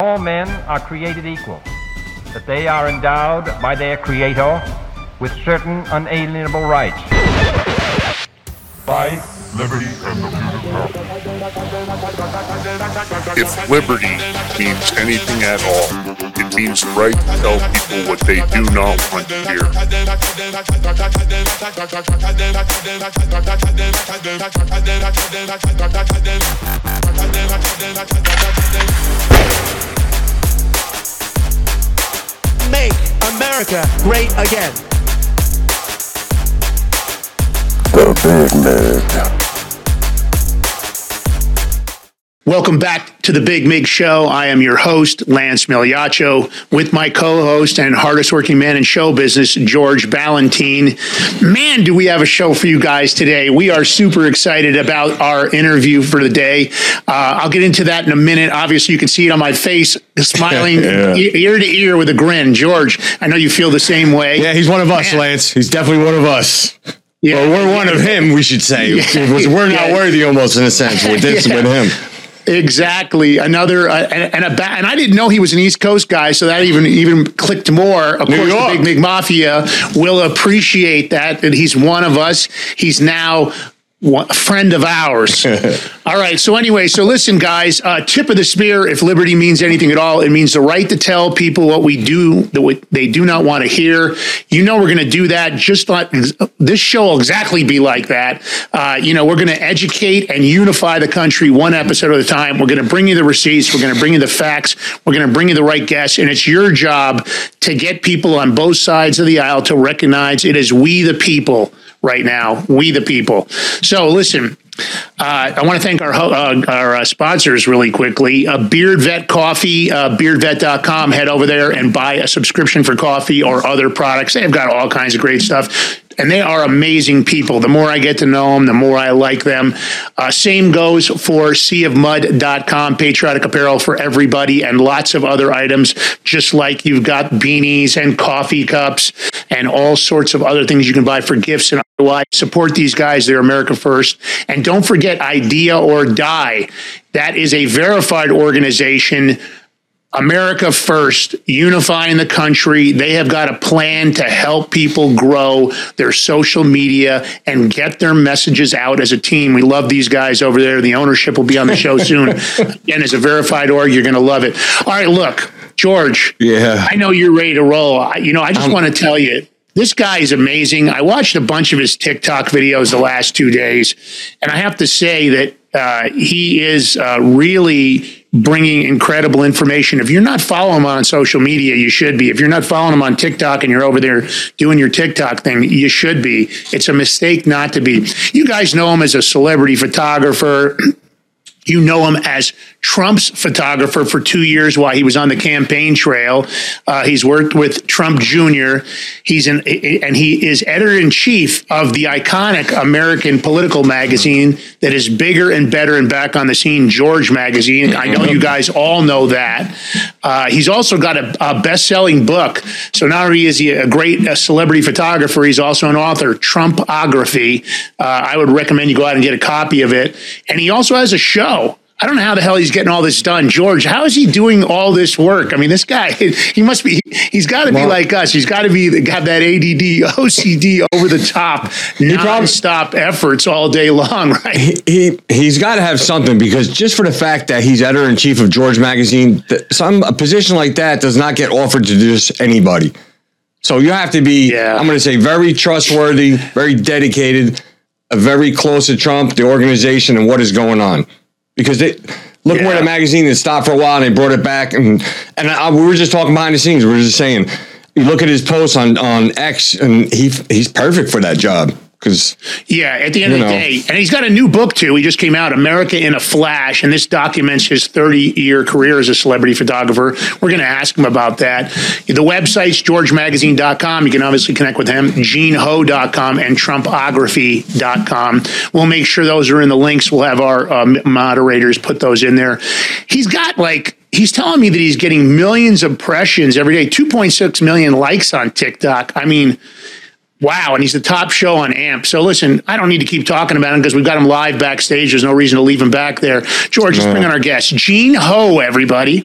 All men are created equal, that they are endowed by their Creator with certain unalienable rights. Life, liberty, and the pursuit of. If liberty means anything at all, it means right to tell people what they do not want to hear. Make America great again. The Big Mig. Welcome back to the Big Mig Show. I am your host, Lance Migliaccio, with my co-host and hardest working man in show business, George Ballantine. Man, do we have a show for you guys today. We are super excited about our interview for the day. Uh, I'll get into that in a minute. Obviously, you can see it on my face, smiling Yeah. ear to ear with a grin. George, I know you feel the same way. Yeah, he's one of us, Man. Lance. He's definitely one of us. Yeah. Or we're one of him, we should say. Yeah. We're not Yeah. worthy almost in a sense with this with him. Exactly. Another uh, and, and a ba- and I didn't know he was an East Coast guy, so that even even clicked more. Of New course, York. the Big Mig Mafia will appreciate that that he's one of us. He's now one, a friend of ours. all right. So anyway, so listen, guys. Uh, tip of the spear. If liberty means anything at all, it means the right to tell people what we do that what they do not want to hear. You know, we're going to do that. Just like this show will exactly be like that. Uh, you know, we're going to educate and unify the country one episode at a time. We're going to bring you the receipts. We're going to bring you the facts. We're going to bring you the right guests, and it's your job to get people on both sides of the aisle to recognize it is we the people right now. We the people. So listen. Uh, I want to thank our uh, our uh, sponsors really quickly. Uh, Beard Vet Coffee, uh, beardvet.com. Head over there and buy a subscription for coffee or other products. They've got all kinds of great stuff. And they are amazing people. The more I get to know them, the more I like them. Uh, same goes for seaofmud.com, patriotic apparel for everybody, and lots of other items, just like you've got beanies and coffee cups and all sorts of other things you can buy for gifts and otherwise. Support these guys. They're America First. And don't forget Idea or Die. That is a verified organization. America First, unifying the country. They have got a plan to help people grow their social media and get their messages out as a team. We love these guys over there. The ownership will be on the show soon. Again, as a verified org, you're going to love it. All right, look, George. Yeah. I know you're ready to roll. I, you know, I just want to tell you. This guy is amazing. I watched a bunch of his TikTok videos the last two days, and I have to say that uh, he is uh, really bringing incredible information. If you're not following him on social media, you should be. If you're not following him on TikTok and you're over there doing your TikTok thing, you should be. It's a mistake not to be. You guys know him as a celebrity photographer. You know him as Trump's photographer for two years while he was on the campaign trail. Uh, he's worked with Trump Jr. He's an and he is editor in chief of the iconic American political magazine that is bigger and better and back on the scene, George Magazine. I know you guys all know that. Uh, he's also got a, a best-selling book. So not only is he a great uh, celebrity photographer, he's also an author, Trumpography. Uh, I would recommend you go out and get a copy of it. And he also has a show. I don't know how the hell he's getting all this done. George, how is he doing all this work? I mean, this guy, he must be, he's got to be like us. He's got to be, have that ADD, OCD over the top, non-stop efforts all day long, right? He, he he's got to have something because just for the fact that he's editor in chief of George Magazine, some a position like that does not get offered to just anybody. So you have to be, Yeah. I'm going to say, very trustworthy, very dedicated, very close to Trump, the organization, and what is going on. Because they look where Yeah. the magazine had stopped for a while and they brought it back, and and I, we were just talking behind the scenes. We were just saying, you look at his posts on on X, and he he's perfect for that job because Yeah, at the end of the day, and he's got a new book too. He just came out, America in a Flash, and this documents his 30-year career as a celebrity photographer. We're going to ask him about that. The website's georgeMagazine.com. You can obviously connect with him, GeneHo.com and Trumpography.com. We'll make sure those are in the links. We'll have our um, moderators put those in there. He's got like he's telling me that he's getting millions of impressions every day, 2.6 million likes on TikTok. I mean, Wow, and he's the top show on AMP. So listen, I don't need to keep talking about him because we've got him live backstage. There's no reason to leave him back there. George, let's bring on our guest, Gene Ho, everybody.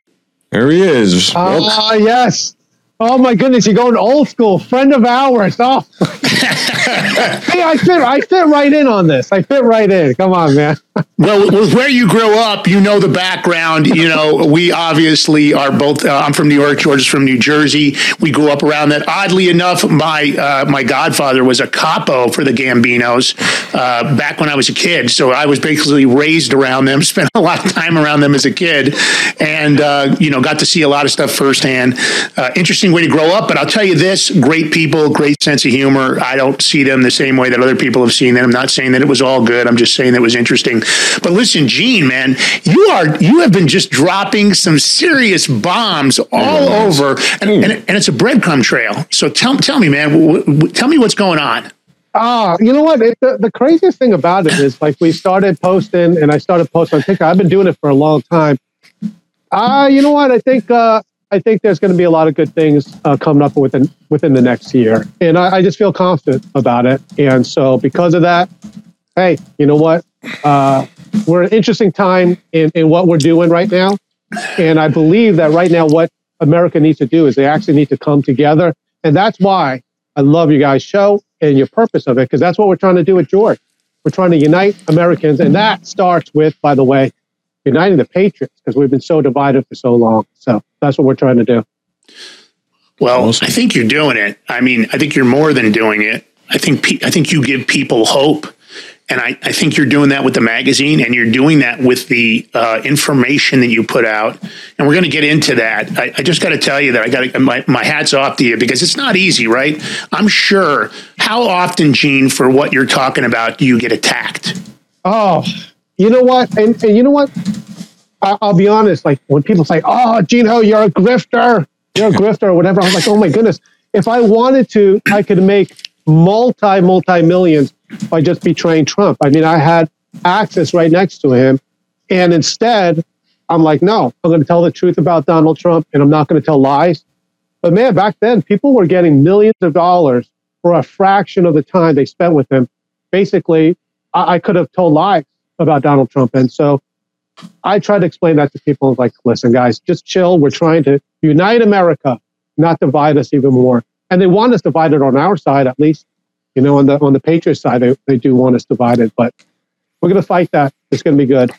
There he is. Ah, yes. Oh my goodness, you're going old school, friend of ours. Oh, hey, I fit, I fit right in on this. I fit right in. Come on, man. Well, with where you grow up, you know the background. You know, we obviously are both. Uh, I'm from New York. George is from New Jersey. We grew up around that. Oddly enough, my uh, my godfather was a capo for the Gambinos uh, back when I was a kid. So I was basically raised around them. Spent a lot of time around them as a kid, and uh, you know, got to see a lot of stuff firsthand. Uh, interesting way to grow up. But I'll tell you this: great people, great sense of humor. I don't see them the same way that other people have seen them. I'm not saying that it was all good. I'm just saying that it was interesting. But listen, Gene, man, you are you have been just dropping some serious bombs all over, and, and, and it's a breadcrumb trail. So tell tell me, man, w- w- tell me what's going on. Ah, you know what? It, the, the craziest thing about it is like we started posting and I started posting on TikTok. I've been doing it for a long time. Ah, you know what? I think uh, I think there's going to be a lot of good things uh, coming up within within the next year, and I, I just feel confident about it. And so because of that, hey, you know what? Uh, we're an interesting time in, in what we're doing right now. And I believe that right now, what America needs to do is they actually need to come together. And that's why I love you guys' show and your purpose of it, because that's what we're trying to do with George. We're trying to unite Americans. And that starts with, by the way, uniting the Patriots, because we've been so divided for so long. So that's what we're trying to do. Well, I think you're doing it. I mean, I think you're more than doing it. I think pe- I think you give people hope, and I, I think you're doing that with the magazine, and you're doing that with the uh, information that you put out. And we're going to get into that. I, I just got to tell you that I got my my hats off to you because it's not easy, right? I'm sure. How often, Gene, for what you're talking about, do you get attacked? Oh, you know what? And, and you know what? I, I'll be honest. Like when people say, "Oh, Gino, you're a grifter," you're a grifter or whatever. I'm like, oh my goodness. If I wanted to, I could make multi multi millions by just betraying Trump. I mean, I had access right next to him, and instead, I'm like, no, I'm going to tell the truth about Donald Trump, and I'm not going to tell lies. But man, back then, people were getting millions of dollars for a fraction of the time they spent with him. Basically, I, I could have told lies about Donald Trump, and so I tried to explain that to people. Like, listen, guys, just chill. We're trying to unite America, not divide us even more. And they want us divided on our side, at least. You know, on the on the Patriots side, they, they do want us divided, but we're going to fight that. It's going to be good.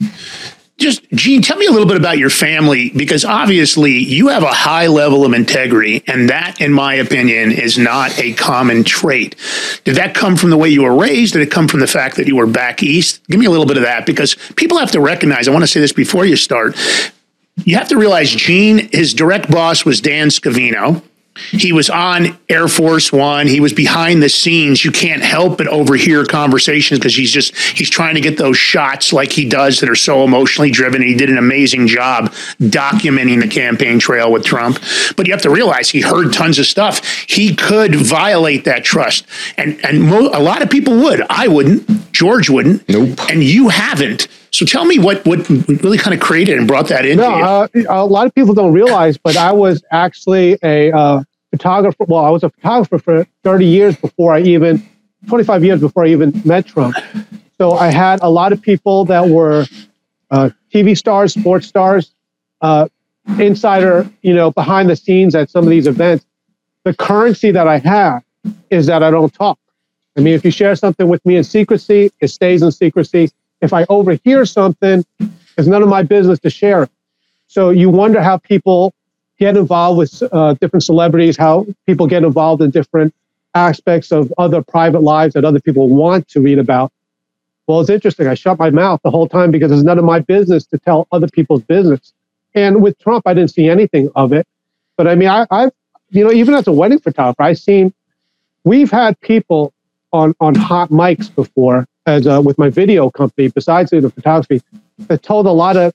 Just, Gene, tell me a little bit about your family because obviously you have a high level of integrity, and that, in my opinion, is not a common trait. Did that come from the way you were raised? Did it come from the fact that you were back east? Give me a little bit of that because people have to recognize, I want to say this before you start. You have to realize Gene, his direct boss was Dan Scavino. He was on Air Force One. He was behind the scenes. You can't help but overhear conversations because he's just he's trying to get those shots like he does that are so emotionally driven. And he did an amazing job documenting the campaign trail with Trump. But you have to realize he heard tons of stuff. He could violate that trust, and and mo- a lot of people would. I wouldn't. George wouldn't. Nope. And you haven't. So tell me what what really kind of created and brought that in. No, you. uh, a lot of people don't realize, but I was actually a uh, photographer. Well, I was a photographer for 30 years before I even, 25 years before I even met Trump. So I had a lot of people that were uh, TV stars, sports stars, uh, insider, you know, behind the scenes at some of these events. The currency that I have is that I don't talk. I mean, if you share something with me in secrecy, it stays in secrecy. If I overhear something, it's none of my business to share it. So you wonder how people get involved with uh, different celebrities, how people get involved in different aspects of other private lives that other people want to read about. Well, it's interesting. I shut my mouth the whole time because it's none of my business to tell other people's business. And with Trump, I didn't see anything of it. But I mean, I, I've, you know, even as a wedding photographer, I've seen, we've had people on, on hot mics before as uh, with my video company, besides the photography, that told a lot of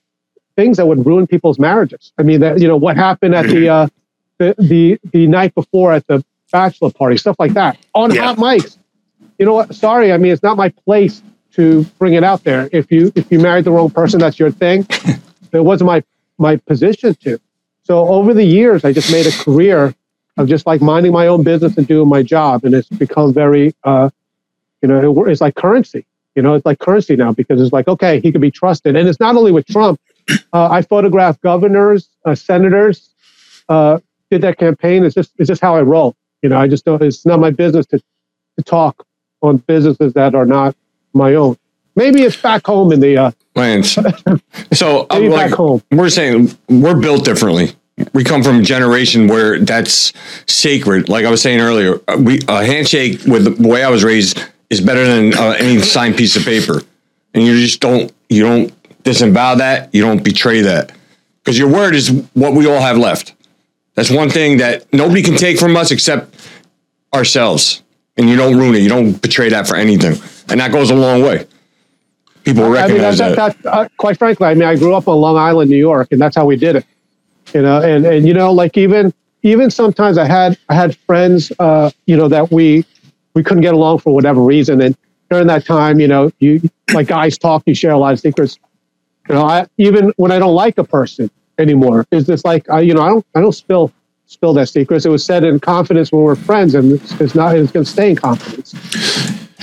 things that would ruin people's marriages. I mean, that you know what happened at the uh, the, the the night before at the bachelor party, stuff like that on Yeah. hot mics. You know what? Sorry, I mean it's not my place to bring it out there. If you if you married the wrong person, that's your thing. it wasn't my my position to. So over the years, I just made a career of just like minding my own business and doing my job, and it's become very, uh, you know, it, it's like currency. You know, it's like currency now because it's like okay, he can be trusted, and it's not only with Trump. Uh, I photographed governors, uh, senators, uh, did that campaign. It's just it's just how I roll. You know, I just don't. It's not my business to to talk on businesses that are not my own. Maybe it's back home in the uh, Lance. So uh, Maybe like, back home. we're saying we're built differently. We come from a generation where that's sacred. Like I was saying earlier, uh, we a handshake with the way I was raised is better than uh, any signed piece of paper, and you just don't you don't disavow that. You don't betray that because your word is what we all have left. That's one thing that nobody can take from us except ourselves, and you don't ruin it. You don't betray that for anything, and that goes a long way. People I mean, recognize that, that. that, uh, quite frankly, I mean, I grew up on Long Island, New York, and that's how we did it. You know, and and you know, like even even sometimes I had I had friends, uh, you know, that we we couldn't get along for whatever reason, and during that time, you know, you like guys talk, you share a lot of secrets. You know, I even when I don't like a person anymore, is this like I, you know, I don't I don't spill spill their secrets. It was said in confidence when we're friends, and it's, it's not it's going to stay in confidence.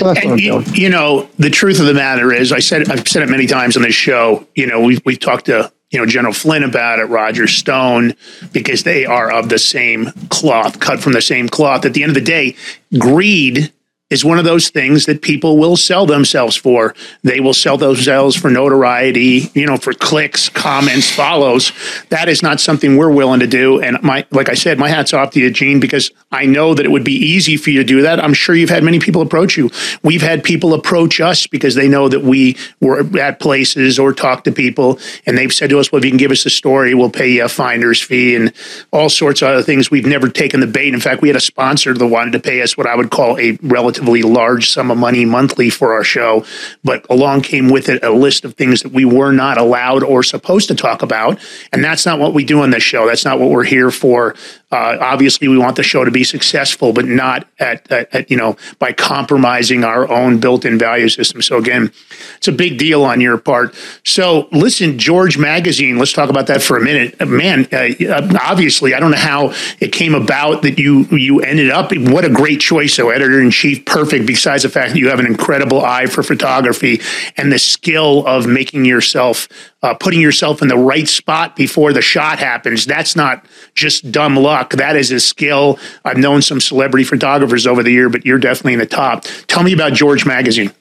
And you, you know, the truth of the matter is, I said I've said it many times on this show. You know, we've we've talked to you know General Flynn about it, Roger Stone, because they are of the same cloth, cut from the same cloth. At the end of the day, greed is one of those things that people will sell themselves for. They will sell themselves for notoriety, you know, for clicks, comments, follows. That is not something we're willing to do. And my, like I said, my hat's off to you, Gene, because I know that it would be easy for you to do that. I'm sure you've had many people approach you. We've had people approach us because they know that we were at places or talked to people, and they've said to us, "Well, if you can give us a story, we'll pay you a finder's fee and all sorts of other things." We've never taken the bait. In fact, we had a sponsor that wanted to pay us what I would call a relatively large sum of money monthly for our show, but along came with it a list of things that we were not allowed or supposed to talk about, and that's not what we do on this show. That's not what we're here for. Uh, obviously, we want the show to be successful, but not at, at, at you know by compromising our own built-in value system. So again, it's a big deal on your part. So listen, George Magazine. Let's talk about that for a minute, man. Uh, obviously, I don't know how it came about that you you ended up. What a great choice, though, editor in chief, perfect. Besides the fact that you have an incredible eye for photography and the skill of making yourself uh, putting yourself in the right spot before the shot happens. That's not just dumb luck. That is a skill. I've known some celebrity photographers over the year, but you're definitely in the top. Tell me about George Magazine.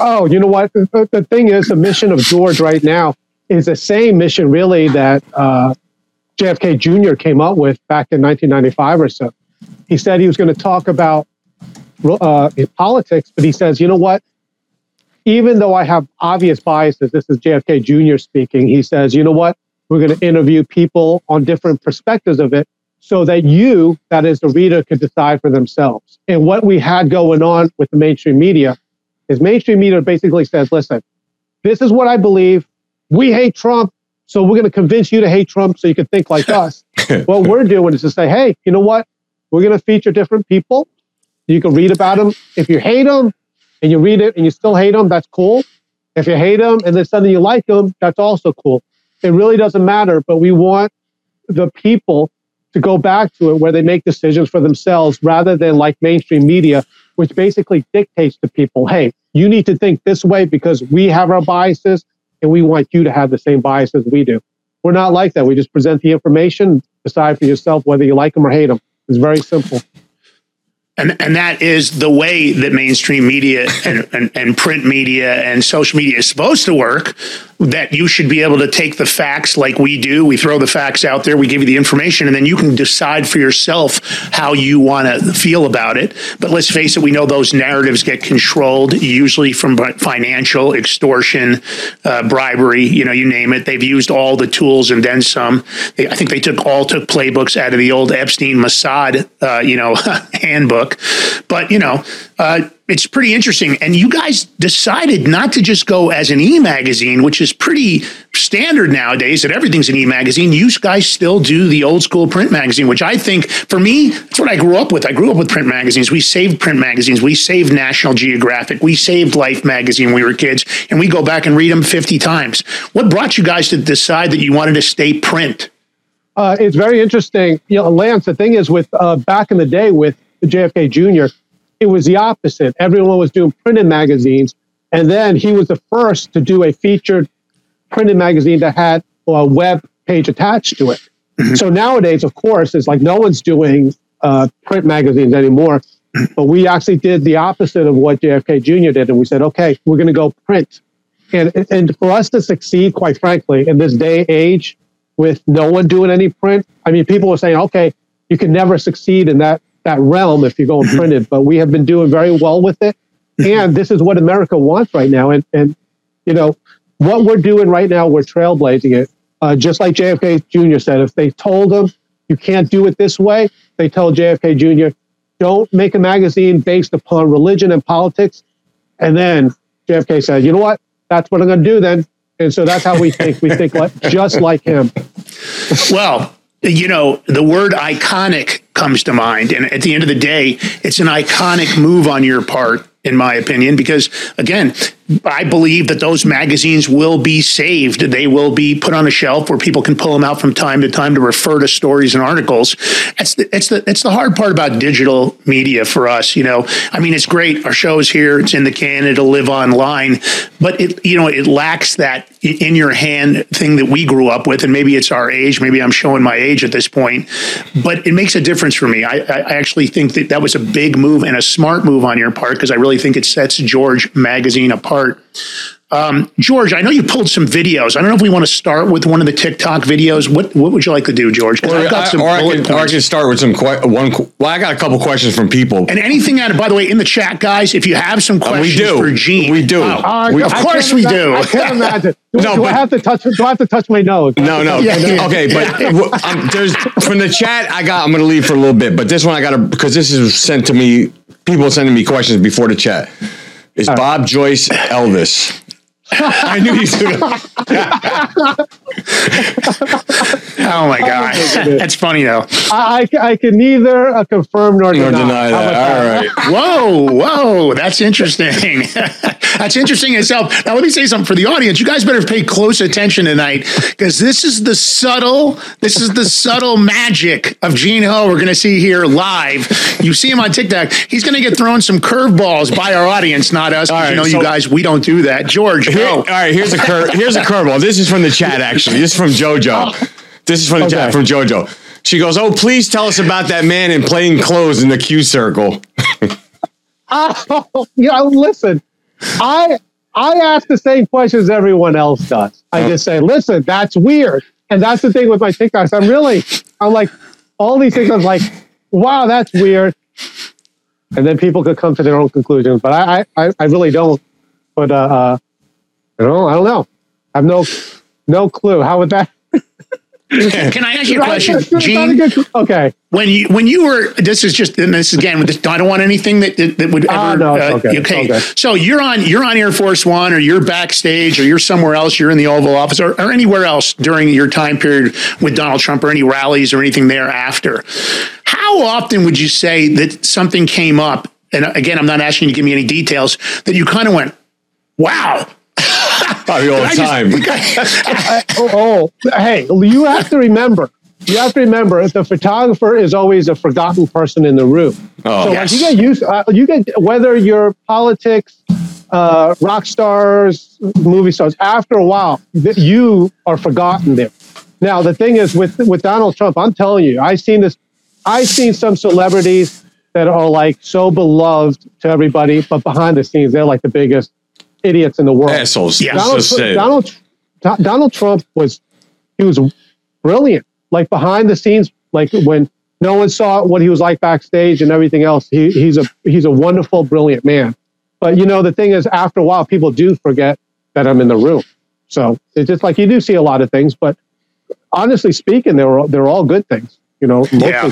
Oh, you know what? The, thing is, the mission of George right now is the same mission, really, that uh, JFK Jr. came up with back in 1995 or so. He said he was going to talk about uh, politics, but he says, you know what? Even though I have obvious biases, this is JFK Jr. speaking. He says, you know what? We're going to interview people on different perspectives of it so that you, that is the reader, could decide for themselves. And what we had going on with the mainstream media is mainstream media basically says, listen, this is what I believe. We hate Trump, so we're going to convince you to hate Trump so you can think like us. what we're doing is to say, hey, you know what? We're going to feature different people. You can read about them. If you hate them and you read it and you still hate them, that's cool. If you hate them and then suddenly you like them, that's also cool. It really doesn't matter, but we want the people to go back to it where they make decisions for themselves rather than like mainstream media, which basically dictates to people, hey, you need to think this way because we have our biases and we want you to have the same biases we do. We're not like that. We just present the information, decide for yourself whether you like them or hate them. It's very simple. And, and that is the way that mainstream media and, and, and print media and social media is supposed to work. That you should be able to take the facts like we do. We throw the facts out there, we give you the information, and then you can decide for yourself how you want to feel about it. But let's face it, we know those narratives get controlled, usually from financial extortion, uh, bribery, you know, you name it. They've used all the tools and then some. They, I think they took all took playbooks out of the old Epstein Mossad, uh, you know, handbook. But, you know, uh, it's pretty interesting. And you guys decided not to just go as an e magazine, which is pretty standard nowadays that everything's an e magazine. You guys still do the old school print magazine, which I think for me, that's what I grew up with. I grew up with print magazines. We saved print magazines. We saved National Geographic. We saved Life magazine when we were kids, and we go back and read them 50 times. What brought you guys to decide that you wanted to stay print? Uh, it's very interesting. You know, Lance, the thing is with uh, back in the day with JFK Jr., it was the opposite. Everyone was doing printed magazines. And then he was the first to do a featured printed magazine that had a web page attached to it. So nowadays, of course, it's like no one's doing uh, print magazines anymore. But we actually did the opposite of what JFK Jr. did, and we said, okay, we're going to go print. And and for us to succeed, quite frankly, in this day age, with no one doing any print, I mean, people were saying, okay, you can never succeed in that that realm if you go and print it. But we have been doing very well with it, and this is what America wants right now. And and you know what we're doing right now, we're trailblazing it. Uh, just like JFK Jr. said, if they told him you can't do it this way, they told JFK Jr. don't make a magazine based upon religion and politics. And then JFK said, you know what? That's what I'm going to do then. And so that's how we think. We think like, just like him. Well, you know, the word iconic comes to mind. And at the end of the day, it's an iconic move on your part, in my opinion, because again, I believe that those magazines will be saved. They will be put on a shelf where people can pull them out from time to time to refer to stories and articles. It's the it's the it's the hard part about digital media for us. You know, I mean, it's great. Our show is here. It's in the can. It'll live online, but it you know it lacks that in your hand thing that we grew up with. And maybe it's our age. Maybe I'm showing my age at this point, but it makes a difference for me. I, I actually think that that was a big move and a smart move on your part because I really think it sets George Magazine apart. Um, George, I know you pulled some videos. I don't know if we want to start with one of the TikTok videos. What What would you like to do, George? Or, I've got I, some or I can, or I can start with some que- one. Well, I got a couple questions from people. And anything out of, by the way, in the chat, guys, if you have some Uh, questions we do. for Gene. We do. Uh, We- of course we do. I can't imagine. Do, No, do I have to touch? Do I have to touch my nose? No, no. Yeah, yeah. Okay, but um, there's from the chat. I got. I'm going to leave for a little bit, but this one I got to because this is sent to me. People sending me questions before the chat. Is Bob Joyce Elvis? I knew he's gonna. Oh my god, that's funny though. I, I, I can neither uh, confirm nor Nor deny. deny How that. about All right. Whoa, whoa, that's interesting. that's interesting itself. Now, let me say something for the audience. You guys better pay close attention tonight because this is the subtle, this is the subtle magic of Gene Ho. We're going to see here live. You see him on TikTok. He's going to get thrown some curveballs by our audience, not us. 'cause All right, you know, so- you guys, we don't do that. George, Here- all right, here's a cur- here's a curveball. This is from the chat actually. This is from JoJo. This is from the chat from JoJo. She goes, "Oh, please tell us about that man in plain clothes in the Q circle." Oh, you know, listen, I I ask the same questions everyone else does. I just say, listen, that's weird. And that's the thing with my TikToks. I'm really, I'm like, all these things, I'm like, wow, that's weird. And then people could come to their own conclusions. But I, I, I- I really don't. But, uh, uh, you know, I don't know. I have no, no clue. How would that? Can I ask you a question, That's not a Gene? Okay. When you when you were this is just and this again with this, I don't want anything that that, that would ever Ah, no, it's okay, it's okay. So you're on you're on Air Force One or you're backstage or you're somewhere else. You're in the Oval Office or, or anywhere else during your time period with Donald Trump or any rallies or anything thereafter. How often would you say that something came up? And again, I'm not asking you to give me any details. That you kind of went, "Wow." Probably all the time. just- oh, oh, hey, you have to remember. You have to remember the photographer is always a forgotten person in the room. Oh, so yes. like you get used. Uh, you get whether you're politics, uh, rock stars, movie stars. After a while, th- you are forgotten there. Now the thing is with with Donald Trump, I'm telling you, I've seen this. I've seen some celebrities that are like so beloved to everybody, but behind the scenes, they're like the biggest idiots in the world. Assholes. Let's Donald, just. Donald, Do- Donald Trump was he was brilliant. Like behind the scenes, like when no one saw what he was like backstage and everything else. He, he's a he's a wonderful, brilliant man. But you know, the thing is, after a while, people do forget that I'm in the room. So it's just like you do see a lot of things, but honestly speaking, they're all, they're all good things. You know, Yeah.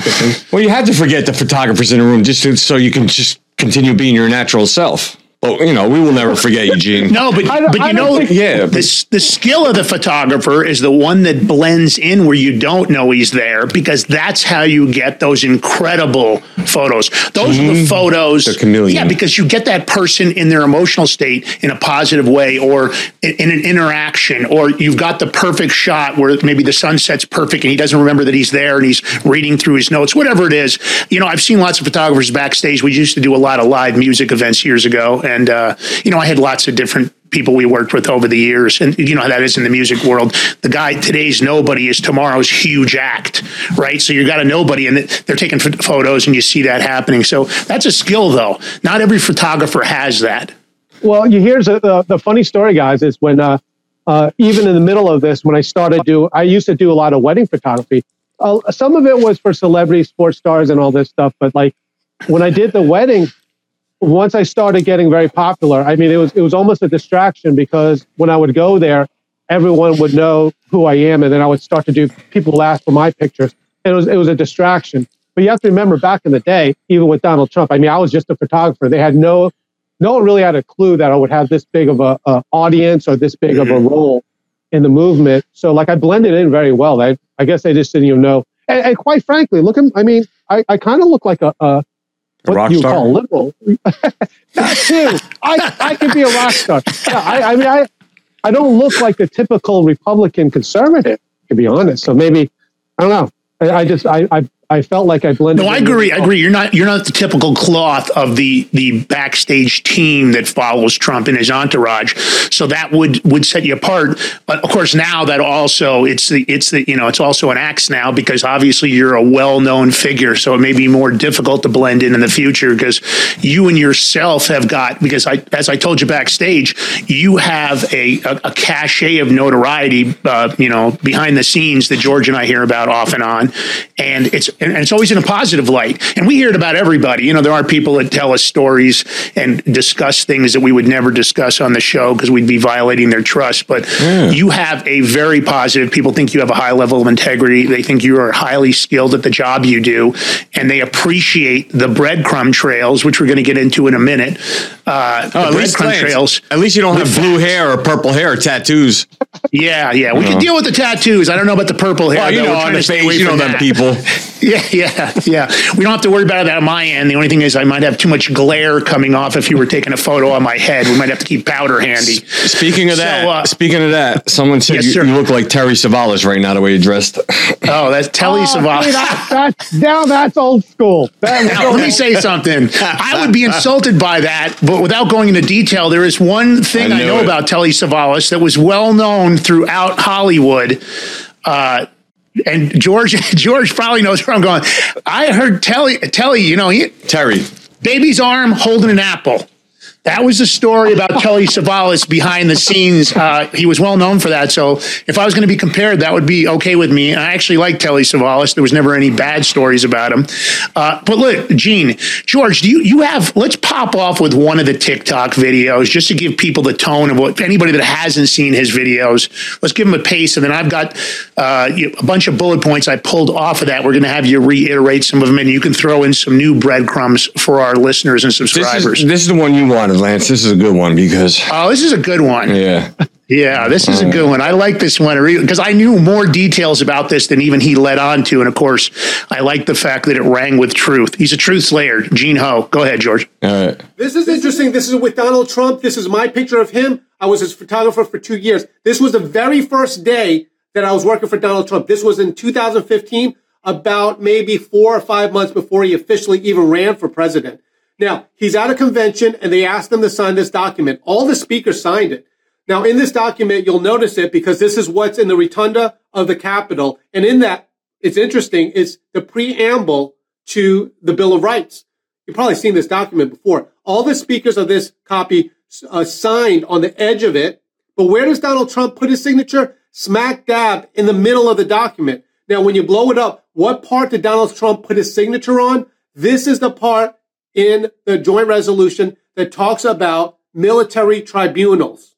Well, you had to forget the photographers in the room just to, so you can just continue being your natural self. But you know, we will never forget you, Gene. No, but I but I you know, think- Yeah. the the skill of the photographer is the one that blends in where you don't know he's there because that's how you get those incredible photos. Those are the mm-hmm. photos. The chameleon. Yeah, because you get that person in their emotional state in a positive way, or in, in an interaction, or you've got the perfect shot where maybe the sunset's perfect and he doesn't remember that he's there and he's reading through his notes. Whatever it is, you know, I've seen lots of photographers backstage. We used to do a lot of live music events years ago, and uh, you know, I had lots of different people we worked with over the years, and you know how that is in the music world. The guy today's nobody is tomorrow's huge act, right? So you got a nobody, and they're taking photos, and you see that happening. So that's a skill, though. Not every photographer has that. Well, you here's a, the the funny story, guys. Is when uh, uh, even in the middle of this, when I started do, I used to do a lot of wedding photography. Uh, some of it was for celebrities, sports stars, and all this stuff. But like when I did the wedding, once I started getting very popular, I mean, it was it was almost a distraction because when I would go there, everyone would know who I am, and then I would start to do. People would ask for my pictures, and it was it was a distraction. But you have to remember, back in the day, even with Donald Trump, I mean, I was just a photographer. They had no, no one really had a clue that I would have this big of a, a audience or this big of a mm-hmm. role in the movement. So, like, I blended in very well. I, I guess they just didn't even know. And, and quite frankly, look at, I mean, I, I kind of look like a, a A rock you star? call liberal. that too. I, I could be a rock star. Yeah, I, I mean, I, I don't look like the typical Republican conservative, to be honest. So maybe, I don't know. I, I just, I, I, I felt like I blended. No, I agree. I agree. You're not you're not the typical cloth of the the backstage team that follows Trump and his entourage. So that would would set you apart. But of course, now that also it's the it's the you know it's also an axe now because obviously you're a well known figure. So it may be more difficult to blend in in the future because you and yourself have got because I as I told you backstage, you have a a, a cachet of notoriety. Uh, you know behind the scenes that George and I hear about off and on, and it's and it's always in a positive light. And we hear it about everybody. You know, there are people that tell us stories and discuss things that we would never discuss on the show because we'd be violating their trust. But you have a very positive. People think you have a high level of integrity. They think you are highly skilled at the job you do, and they appreciate the breadcrumb trails, which we're going to get into in a minute. Uh, Oh, the breadcrumb trails. At least you don't have blue hair or purple hair or tattoos. Yeah, yeah. We can deal with the tattoos. I don't know about the purple hair. Well, you though. know, on the face, you know from them people. Yeah, yeah, yeah. We don't have to worry about that on my end. The only thing is, I might have too much glare coming off if you were taking a photo on my head. We might have to keep powder handy. Speaking of So, that, uh, speaking of that, someone said Yes, you, you look like Terry Savalas right now the way you're dressed. Oh, that's Telly Oh, see, Savalas. that, that's, now that's old school. That, Now, let me say something. I would be insulted by that, but without going into detail, there is one thing I I, know it. about Telly Savalas that was well known throughout Hollywood. Uh, and George, George probably knows where I'm going. I heard Telly, Telly, you know, he, Terry. baby's arm holding an apple. That was the story about Telly Savalas behind the scenes. Uh, he was well known for that. So if I was going to be compared, that would be okay with me. I actually like Telly Savalas. There was never any bad stories about him. Uh, but look, Gene, George, do you you have? Let's pop off with one of the TikTok videos just to give people the tone of what anybody that hasn't seen his videos. Let's give them a pace, and then I've got uh, a bunch of bullet points I pulled off of that. We're going to have you reiterate some of them, and you can throw in some new breadcrumbs for our listeners and This subscribers. is, this is the one you wanted, Lance. This is a good one because, Oh, this is a good one. yeah. Yeah, this is a uh-huh. good one. I like this one because I knew more details about this than even he led on to. And of course, I like the fact that it rang with truth. He's a truth slayer. Gene Ho. Go ahead, George. All right. This is interesting. This is with Donald Trump. This is my picture of him. I was his photographer for two years. This was the very first day that I was working for Donald Trump. This was in 2015, about maybe four or five months before he officially even ran for president. Now, he's at a convention and they asked him to sign this document. All the speakers signed it. Now, in this document, you'll notice it because this is what's in the rotunda of the Capitol. And in that, it's interesting, it's the preamble to the Bill of Rights. You've probably seen this document before. All the speakers of this copy uh, signed on the edge of it. But where does Donald Trump put his signature? Smack dab in the middle of the document. Now, when you blow it up, what part did Donald Trump put his signature on? This is the part in the joint resolution that talks about military tribunals.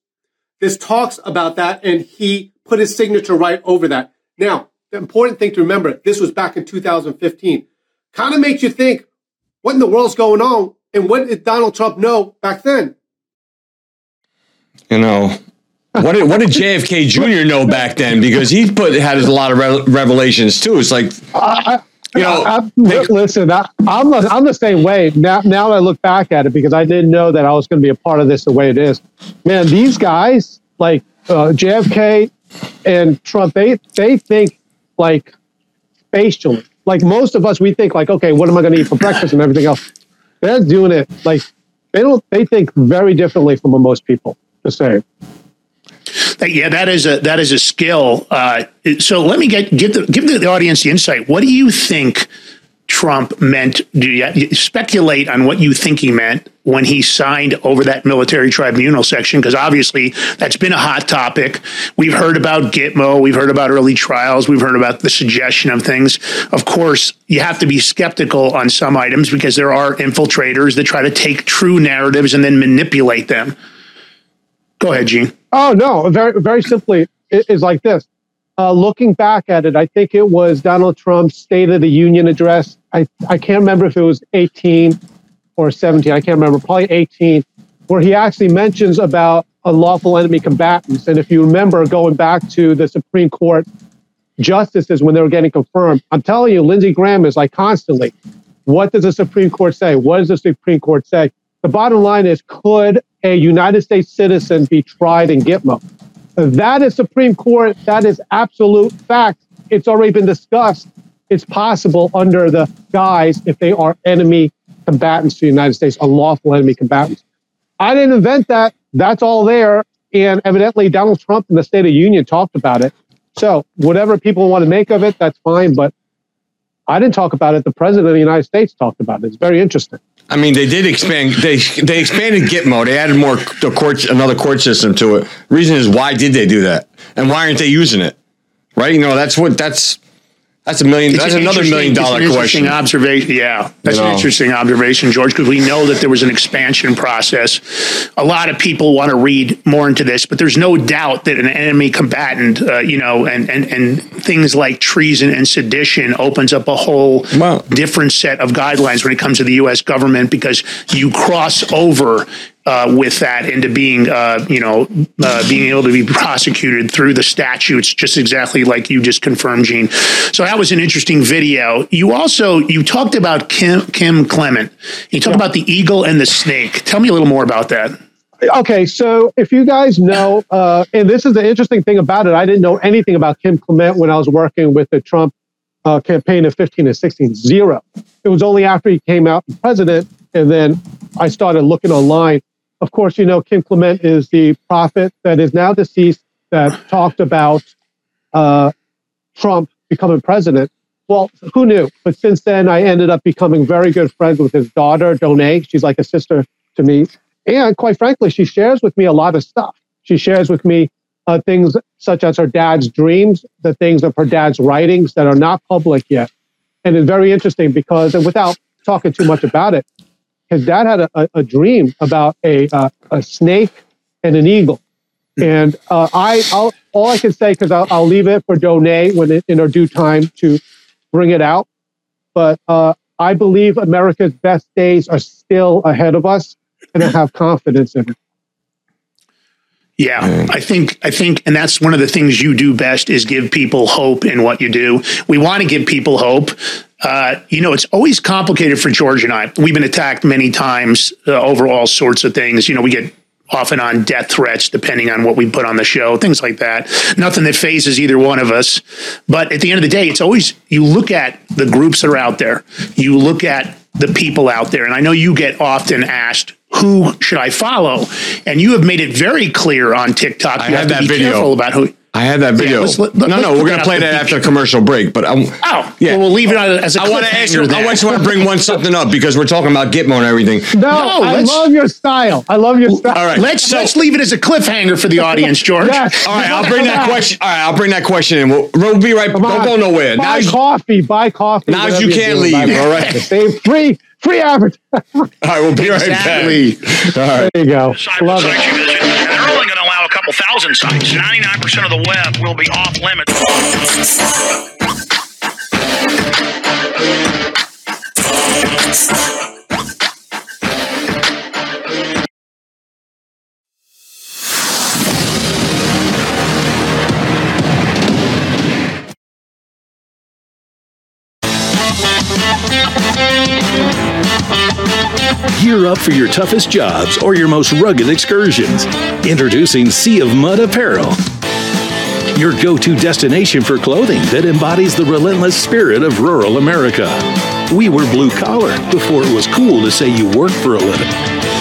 This talks about that, and he put his signature right over that. Now, the important thing to remember, this was back in 2015. Kind of makes you think, what in the world's going on? And what did Donald Trump know back then? You know, what did, what did JFK Jr. know back then? Because he put had a lot of re- revelations too. It's like, you know, I, I- listen, I, I'm the, I'm the same way now. Now I look back at it, because I didn't know that I was going to be a part of this the way it is. Man, these guys like uh, JFK and Trump, they they think like spatially. Like most of us, we think like, okay, what am I going to eat for breakfast and everything else. They're doing it like they don't. They think very differently from most people. the same. That, yeah, that is a that is a skill. Uh, so let me get give the give the audience the insight. What do you think Trump meant? Do you speculate on what you think he meant when he signed over that military tribunal section? Because obviously that's been a hot topic. We've heard about Gitmo, we've heard about early trials, we've heard about the suggestion of things. Of course, you have to be skeptical on some items because there are infiltrators that try to take true narratives and then manipulate them. Go ahead, Gene. Oh no, very very simply, it is like this. Uh, looking back at it, I think it was Donald Trump's State of the Union address. I, I can't remember if it was 18 or 17. I can't remember, probably 18, where he actually mentions about unlawful enemy combatants. And if you remember going back to the Supreme Court justices when they were getting confirmed, I'm telling you, Lindsey Graham is like constantly, what does the Supreme Court say? What does the Supreme Court say? The bottom line is, could a United States citizen be tried in Gitmo? That is Supreme Court. That is absolute fact. It's already been discussed. It's possible under the guise if they are enemy combatants to the United States, unlawful enemy combatants. I didn't invent that. That's all there. And evidently, Donald Trump in the State of Union talked about it. So, whatever people want to make of it, that's fine. But I didn't talk about it. The president of the United States talked about it. It's very interesting. I mean, they did expand. They they expanded Gitmo. They added more the court, another court system to it. Reason is, why did they do that, and why aren't they using it? Right? You know, that's what that's that's a million. It's that's an another million dollar it's an question. observation. Yeah, that's You an interesting observation, George, because we know that there was an expansion process. A lot of people want to read more into this, but there's no doubt that an enemy combatant, uh, you know, and, and, and things like treason and sedition opens up a whole Well- different set of guidelines when it comes to the U.S. government because you cross over uh, with that into being, uh, you know, uh, being able to be prosecuted through the statutes, just exactly like you just confirmed, Gene. So that was an interesting video. You also you talked about Kim Kim Clement. You talked about the eagle and the snake. Tell me a little more about that. Okay, so if you guys know, uh, and this is the interesting thing about it, I didn't know anything about Kim Clement when I was working with the Trump uh, campaign of 15 and 16. Zero. It was only after he came out president, and then I started looking online. Of course, you know, Kim Clement is the prophet that is now deceased that talked about uh, Trump becoming president. Well, who knew? But since then, I ended up becoming very good friends with his daughter, Donné. She's like a sister to me. And quite frankly, she shares with me a lot of stuff. She shares with me uh, things such as her dad's dreams, the things of her dad's writings that are not public yet. And it's very interesting because, and without talking too much about it, his dad had a, a, dream about a, uh, a snake and an eagle. And uh, I, I'll, all I can say, because I'll, I'll leave it for Donné when it, in our due time to bring it out. But uh, I believe America's best days are still ahead of us, and I have confidence in it. Yeah, I think I think, and that's one of the things you do best is give people hope in what you do. We want to give people hope. Uh, you know, it's always complicated for George and I. We've been attacked many times uh, over all sorts of things. You know, we get often on death threats depending on what we put on the show, things like that. Nothing that fazes either one of us. But at the end of the day, it's always you look at the groups that are out there. You look at the people out there, and I know you get often asked. Who should I follow? And you have made it very clear on TikTok. I you had have to that be video. careful about who. I had that video. let's let- let- no, let's no, we're gonna play that people. after commercial break. But I'm, Oh, Yeah. Well, we'll leave it as a I want to ask you. cliffhanger I just want to bring one something up because we're talking about Gitmo and everything. No, No, I love your style. I love your style. All right. Let's let's leave it as a cliffhanger for the audience, George. Yes. All right, I'll bring that question. All right, I'll bring that question in. We'll, we'll be right. Come Don't on. go nowhere. Buy Now, coffee. Buy coffee. Now you can't doing, leave, All right, all coffee. right? Save free, free advertising. all right, we'll be right back. All right. There you go. Sites Love it. Couple thousand sites. 99% of the web will be off limits. Gear up for your toughest jobs or your most rugged excursions. Introducing Sea of Mud Apparel. Your go to destination for clothing that embodies the relentless spirit of rural America. We were blue collar before it was cool to say you worked for a living.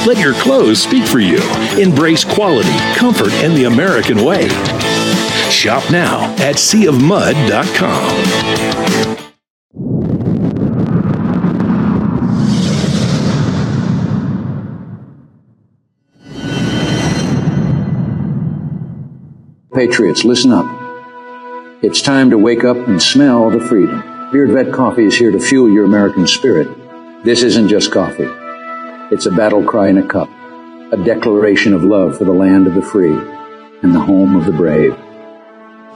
Let your clothes speak for you. Embrace quality, comfort, and the American way. Shop now at seaofmud.com. Patriots, listen up. It's time to wake up and smell the freedom. Beard Vet Coffee is here to fuel your American spirit. This isn't just coffee. It's a battle cry in a cup, a declaration of love for the land of the free and the home of the brave.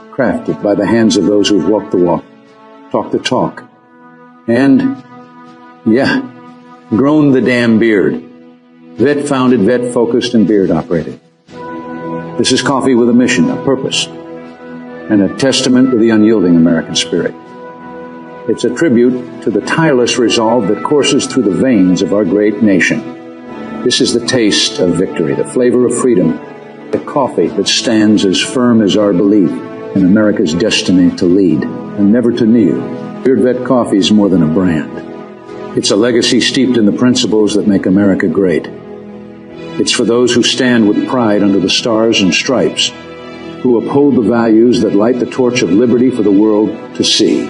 Crafted by the hands of those who've walked the walk, talked the talk, and, yeah, grown the damn beard. Vet founded, vet focused, and beard operated. This is coffee with a mission, a purpose, and a testament to the unyielding American spirit. It's a tribute to the tireless resolve that courses through the veins of our great nation. This is the taste of victory, the flavor of freedom, the coffee that stands as firm as our belief in America's destiny to lead and never to kneel. Beard Vet Coffee is more than a brand. It's a legacy steeped in the principles that make America great. It's for those who stand with pride under the stars and stripes, who uphold the values that light the torch of liberty for the world to see.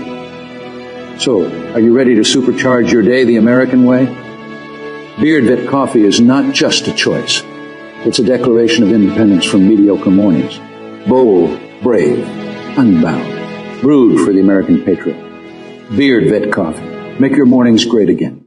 So, are you ready to supercharge your day the American way? Beard Vet Coffee is not just a choice. It's a declaration of independence from mediocre mornings. Bold, brave, unbound. Brewed for the American patriot. Beard Vet Coffee. Make your mornings great again.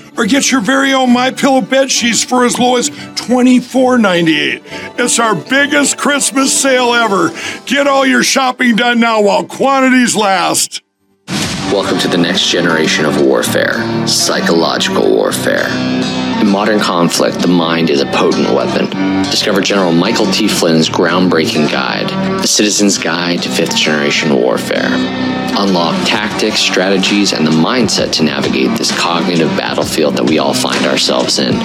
or get your very own My Pillow bed sheets for as low as $24.98. It's our biggest Christmas sale ever. Get all your shopping done now while quantities last. Welcome to the next generation of warfare psychological warfare. Modern conflict, the mind is a potent weapon. Discover General Michael T. Flynn's groundbreaking guide, The Citizen's Guide to Fifth Generation Warfare. Unlock tactics, strategies, and the mindset to navigate this cognitive battlefield that we all find ourselves in.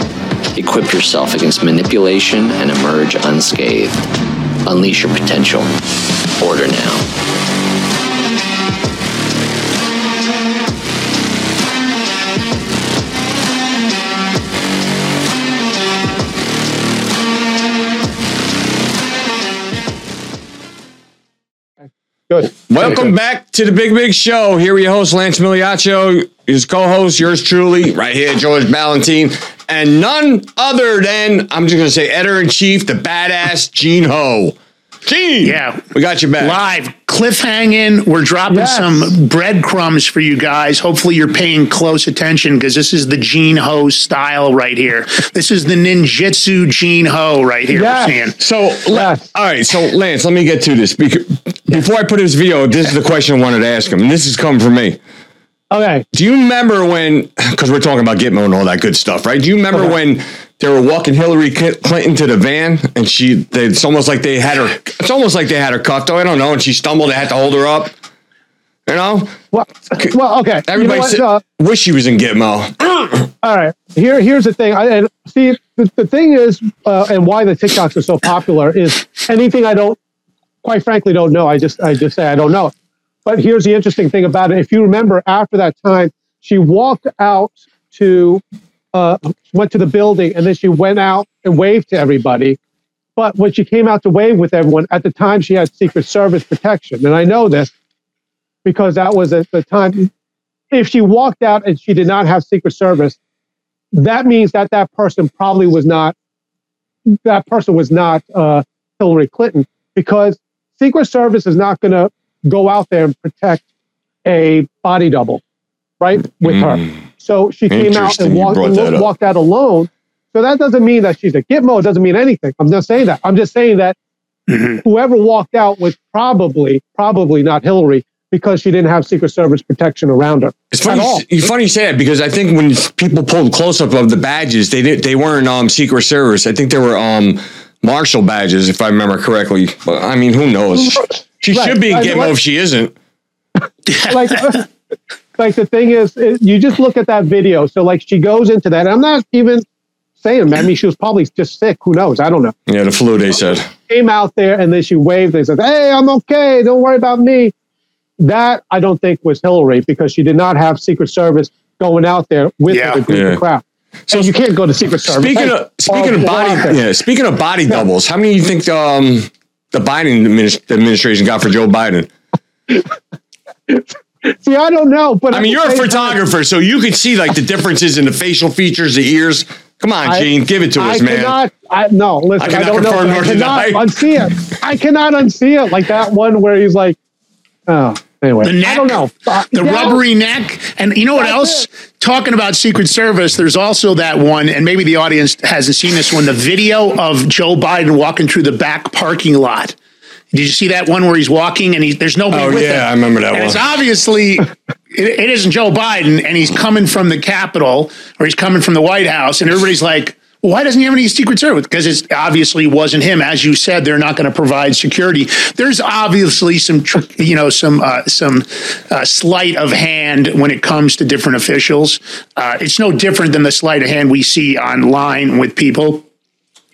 Equip yourself against manipulation and emerge unscathed. Unleash your potential. Order now. Good. Welcome back to the Big Mig Show. Here we host Lance Migliaccio, his co-host, yours truly, right here, George Ballantine, and none other than I'm just gonna say editor in chief, the badass Gene Ho. Gene, Yeah. we got you back. Live cliffhanging. We're dropping Yes. some breadcrumbs for you guys. Hopefully, you're paying close attention because this is the Gene Ho style right here. This is the ninjutsu Gene Ho right here. Yes. Seeing. So, Yes. all right. So, Lance, let me get to this. Bec- Before I put this video, this is the question I wanted to ask him, and this is coming from me. Okay. Do you remember when? Because we're talking about Gitmo and all that good stuff, right? Do you remember Okay. when they were walking Hillary Clinton to the van, and she? They, it's almost like they had her. It's almost like they had her cuffed. Though. I don't know, and she stumbled. They had to hold her up. You know, Well, well, okay. everybody you know Uh, wish she was in Gitmo. all right. Here, here's the thing. I, and see, the, the thing is, uh, and why the TikToks are so popular is anything I don't, quite frankly, don't know. I just, I just say I don't know. But here's the interesting thing about it. If you remember, after that time, she walked out to, uh, went to the building, and then she went out and waved to everybody. But when she came out to wave with everyone, at the time she had Secret Service protection, and I know this because that was at the time. If she walked out and she did not have Secret Service, that means that that person probably was not that person was not uh, Hillary Clinton because Secret Service is not going to go out there and protect a body double. right, with her. So she came out and walked, that up. walked out alone. So that doesn't mean that she's a gitmo. It doesn't mean anything. I'm just saying that. I'm just saying that whoever walked out was probably, probably not Hillary because she didn't have Secret Service protection around her. It's funny. You funny you say that because I think when people pulled close up of the badges, they did, they weren't um Secret Service. I think they were um Marshal badges, if I remember correctly. But I mean, who knows? She Right. should be a I- Gitmo like- if she isn't. like, like the thing is, it- you just look at that video. So like she goes into that. I'm not even saying. I mean, she was probably just sick. Who knows? I don't know. Yeah, the flu. They said. Came out there and then she waved They said, "Hey, I'm okay. Don't worry about me." That I don't think was Hillary because she did not have Secret Service going out there with Yeah. her to Yeah. the crowd. So you can't go to Secret Service. Speaking Hey, of speaking of body, yeah, speaking of body doubles, how many do you think um the Biden administration got for Joe Biden? See, I don't know, but I mean, you're a photographer, so you can see like the differences in the facial features, the ears. Come on, I- Gene, give it to I us, man. Cannot, I no, listen, I I, cannot don't know. I cannot unsee it. I cannot unsee it. Like that one where he's like, oh, anyway, The neck, I don't know. Uh, the yeah, rubbery neck, and you know what That's else? Talking about Secret Service, there's also that one, and maybe the audience hasn't seen this one. The video of Joe Biden walking through the back parking lot. Did you see that one where he's walking and he, there's nobody Oh, with him? yeah, I remember that and It's one. obviously it, it isn't Joe Biden, and he's coming from the Capitol or he's coming from the White House, and everybody's like. "Well, Why doesn't he have any Secret Service? Because it obviously wasn't him. As you said, they're not going to provide security. There's obviously some, tr- you know, some uh, some uh, sleight of hand when it comes to different officials. Uh, it's no different than the sleight of hand we see online with people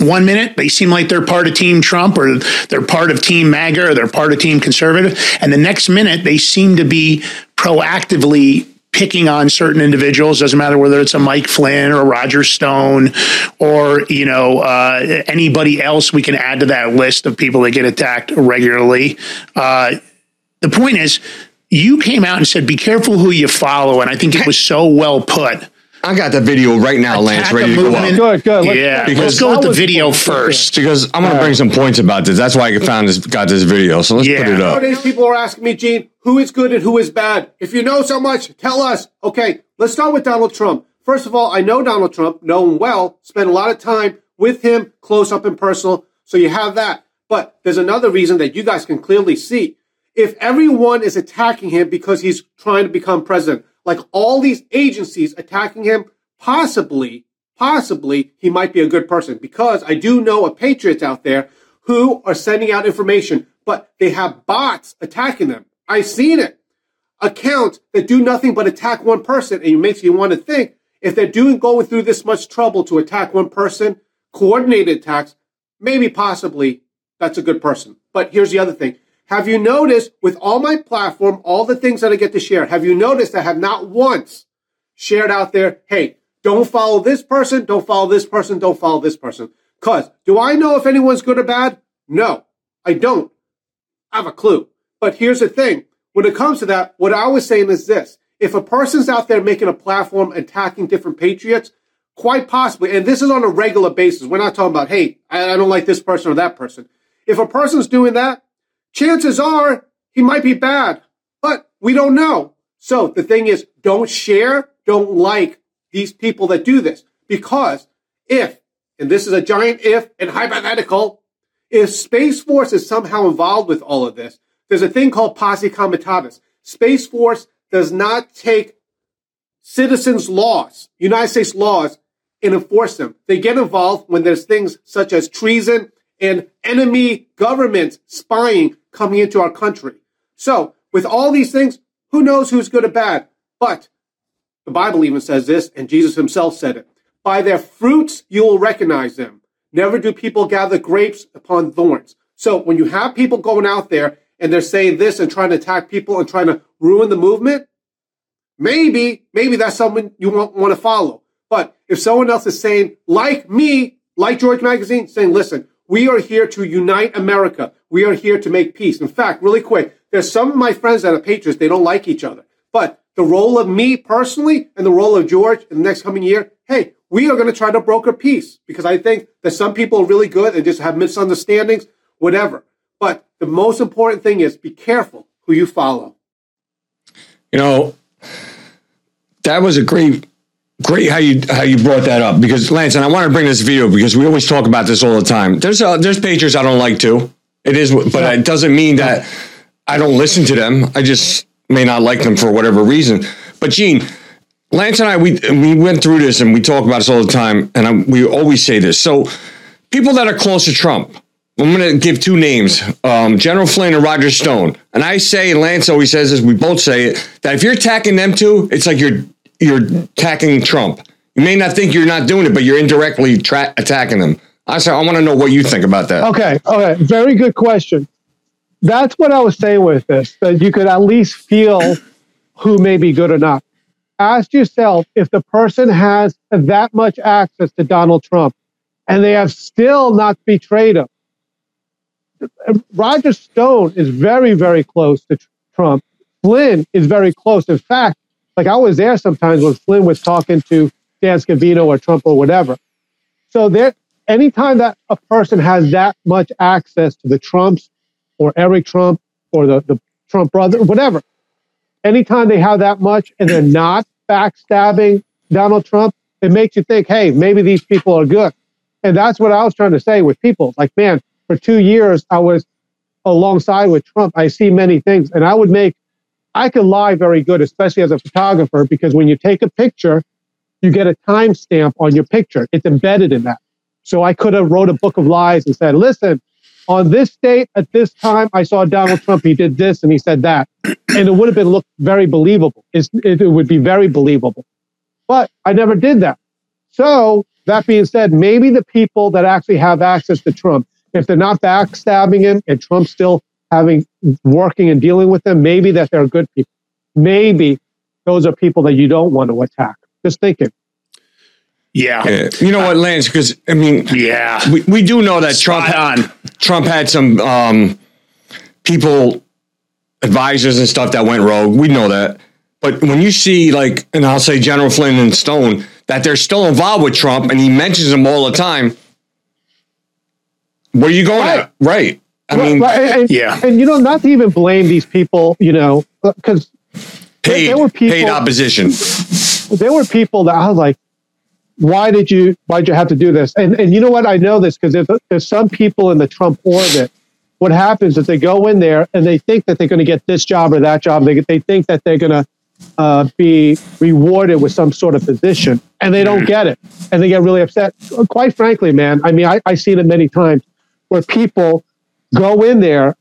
one minute they seem like they're part of team trump or they're part of team maga or they're part of team conservative. And the next minute they seem to be proactively picking on certain individuals. Doesn't matter whether it's a mike flynn or roger stone or you know uh, anybody else we can add to that list of people that get attacked regularly. Uh, the point is you came out and said be careful who you follow and i think it was so well put I got the video right now, Lance, ready to go up. Good, good. Let's- yeah Because let's go with the video first Because I'm gonna bring some points about this. That's why I found this, got this video. So let's Yeah. put it up. Nowadays, people are asking me, Gene, who is good and who is bad? If you know so much, tell us. Okay, let's start with Donald Trump. First of all, I know Donald Trump, know him well, spent a lot of time with him, close up and personal. So you have that. But there's another reason that you guys can clearly see. If everyone is attacking him because he's trying to become president, like all these agencies attacking him, possibly, possibly he might be a good person because I do know of patriots out there who are sending out information, but they have bots attacking them. I've seen it. Accounts that do nothing but attack one person, and it makes you want to think if they're doing going through this much trouble to attack one person, coordinated attacks, maybe possibly that's a good person. But here's the other thing. Have you noticed with all my platform, all the things that I get to share, have you noticed I have not once shared out there, hey, don't follow this person, don't follow this person, don't follow this person. Cause do I know if anyone's good or bad? No, I don't. I have a clue. But here's the thing. When it comes to that, what I was saying is this. If a person's out there making a platform attacking different patriots, quite possibly, and this is on a regular basis. We're not talking about, hey, I don't like this person or that person. If a person's doing that, chances are he might be bad, but we don't know. So the thing is, don't share, don't like these people that do this because if, and this is a giant if and hypothetical, if Space Force is somehow involved with all of this, there's a thing called posse comitatus. Space Force does not take citizens' laws, United States laws, and enforce them. They get involved when there's things such as treason and enemy governments spying coming into our country. So, with all these things, who knows who's good or bad? But the Bible even says this, and Jesus himself said it. By their fruits you will recognize them. Never do people gather grapes upon thorns. So when you have people going out there and they're saying this and trying to attack people and trying to ruin the movement, maybe, maybe that's someone you want, want to follow. But if someone else is saying, like me, like George Magazine, saying, listen, we are here to unite America. We are here to make peace. In fact, really quick, there's some of my friends that are patriots, they don't like each other. But the role of me personally and the role of George in the next coming year, hey, we are going to try to broker peace because I think that some people are really good and just have misunderstandings, whatever. But the most important thing is be careful who you follow. You know, that was a great, great how you how you brought that up because Lance and I want to bring this video because we always talk about this all the time. There's uh, there's patriots I don't like too. It is, but it doesn't mean that I don't listen to them. I just may not like them for whatever reason. But Gene, Lance and I we we went through this and we talk about this all the time, and I, we always say this. So people that are close to Trump. I'm going to give two names, um, General Flynn and Roger Stone. And I say, Lance always says this, we both say it, that if you're attacking them two, it's like you're you're attacking Trump. You may not think you're not doing it, but you're indirectly tra- attacking them. I say, I want to know what you think about that. Okay, okay, very good question. That's what I was saying with this, that you could at least feel who may be good or not. Ask yourself if the person has that much access to Donald Trump and they have still not betrayed him. Roger Stone is very, very close to Trump. Flynn is very close. In fact, like I was there sometimes when Flynn was talking to Dan Scavino or Trump or whatever. So there, anytime that a person has that much access to the Trumps or Eric Trump or the, the Trump brother, whatever, anytime they have that much and they're not backstabbing Donald Trump, it makes you think, hey, maybe these people are good. And that's what I was trying to say with people. Like, man, for two years, I was alongside with Trump. I see many things, and I would make, I can lie very good, especially as a photographer, because when you take a picture, you get a timestamp on your picture. It's embedded in that. So I could have wrote a book of lies and said, listen, on this date at this time, I saw Donald Trump. He did this and he said that, and it would have been looked very believable. It, it would be very believable, but I never did that. So that being said, maybe the people that actually have access to Trump, if they're not backstabbing him and Trump's still having working and dealing with them, maybe that they're good people. Maybe those are people that you don't want to attack. Just thinking. Yeah. Yeah. You know what, Lance? Because I mean, Yeah. we, we do know that Trump Spot on. Trump had some um, people, advisors and stuff that went rogue. We know that. But when you see like, and I'll say General Flynn and Stone, that they're still involved with Trump, and he mentions them all the time. Where are you going at? Right. I Right, mean, right, and, yeah. And you know, not to even blame these people, you know, because paid, there were people- paid opposition. there were people that I was like, why did you why did you have to do this? And and you know what? I know this because there's, there's some people in the Trump orbit. What happens is they go in there and they think that they're going to get this job or that job. They they think that they're going to uh, be rewarded with some sort of position, and they don't get it, and they get really upset. Quite frankly, man, I mean, I, I've seen it many times where people go in there,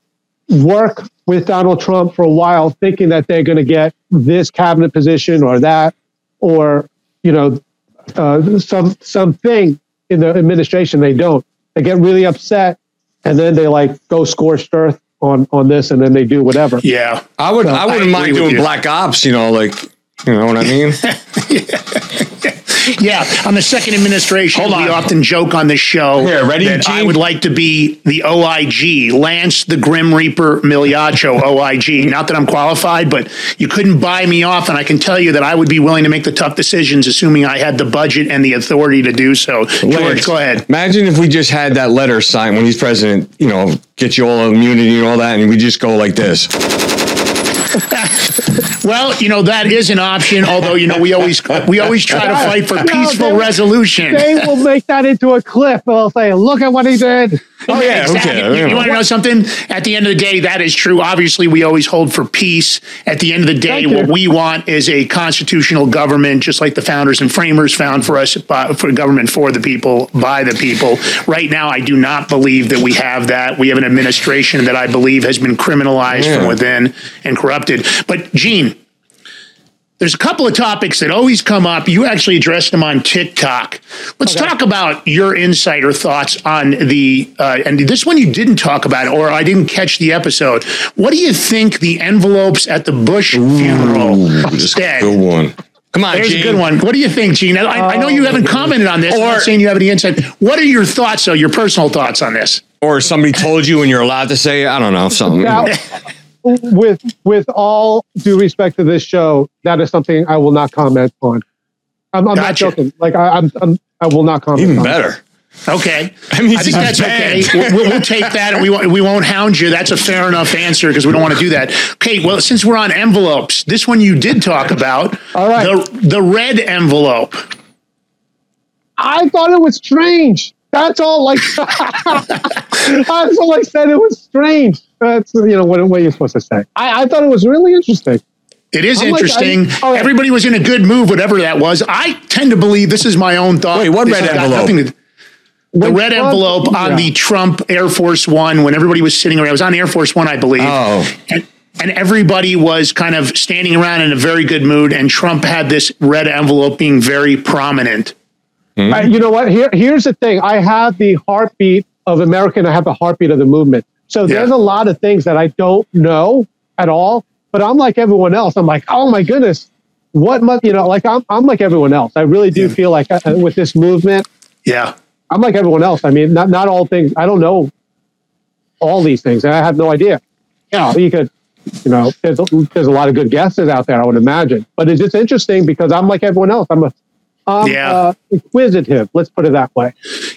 work with Donald Trump for a while, thinking that they're going to get this cabinet position or that, or you know, uh, some something in the administration. They don't. They get really upset, and then they like go scorched earth on on this, and then they do whatever. Yeah. I would, So, I wouldn't I mind doing you. black ops. You know, like, you know what I mean? Yeah, on the second administration, Hold we often joke on this show Here, ready, that I would like to be the OIG, Lance the Grim Reaper Migliaccio OIG. Not that I'm qualified, but you couldn't buy me off, and I can tell you that I would be willing to make the tough decisions, assuming I had the budget and the authority to do so. George, Lance, go ahead. Imagine if we just had that letter signed when he's president, you know, get you all immunity and all that, and we just go like this. Well, you know that is an option. Although you know we always we always try to fight for No, peaceful they- resolution. They will make that into a clip. They'll say, "Look at what he did." Oh, yeah, exactly. okay, You, yeah. want to know something? At the end of the day, that is true. Obviously, we always hold for peace. At the end of the day, what we want is a constitutional government, just like the founders and framers found for us, by, for government for the people, by the people. Right now, I do not believe that we have that. We have an administration that I believe has been criminalized Yeah. from within and corrupted. But, Gene, there's a couple of topics that always come up. You actually addressed them on TikTok. Let's talk about your insight or thoughts on the, uh, and this one you didn't talk about, or I didn't catch the episode. What do you think the envelopes at the Bush funeral said? Good one. Come on, There's Gene. a good one. What do you think, Gene? I, I know you haven't commented on this. I'm not Or- saying you have any insight. What are your thoughts, though, your personal thoughts on this? Or somebody told you and you're allowed to say, I don't know, something. Now, with with all due respect to this show, that is something I will not comment on. I'm, I'm not joking. Like I, I'm, I'm, I will not comment. Even on. better. Okay. I mean, I think it's that's okay. We'll, we'll take that and we won't, we won't hound you. That's a fair enough answer because we don't want to do that. Okay. Well, since we're on envelopes, this one you did talk about. All right. The, the red envelope. I thought it was strange. That's all. Like that's all I said. It was strange. That's you know what, what you're supposed to say. I, I thought it was really interesting. It is I'm like, interesting. I- all right. Everybody was in a good mood, whatever that was. I tend to believe this is my own thought. Wait, what red envelope? to- the When red Trump- envelope on yeah. the Trump Air Force One when everybody was sitting around. I was on Air Force One, I believe. Oh. And, and everybody was kind of standing around in a very good mood, and Trump had this red envelope being very prominent. Hmm? I- you know what? Here, here's the thing. I have the heartbeat of American. I have the heartbeat of the movement. So there's a lot of things that I don't know at all. But I'm like everyone else. I'm like, oh my goodness, what must you know? Like I'm, I'm like everyone else. I really do hmm. feel like uh, uh, with this movement, Yeah. I'm like everyone else. I mean, not not all things. I don't know all these things. And I have no idea. Yeah, you could, you know, there's a, there's a lot of good guesses out there. I would imagine, but it's just interesting because I'm like everyone else. I'm a I'm Yeah. uh, inquisitive. Let's put it that way.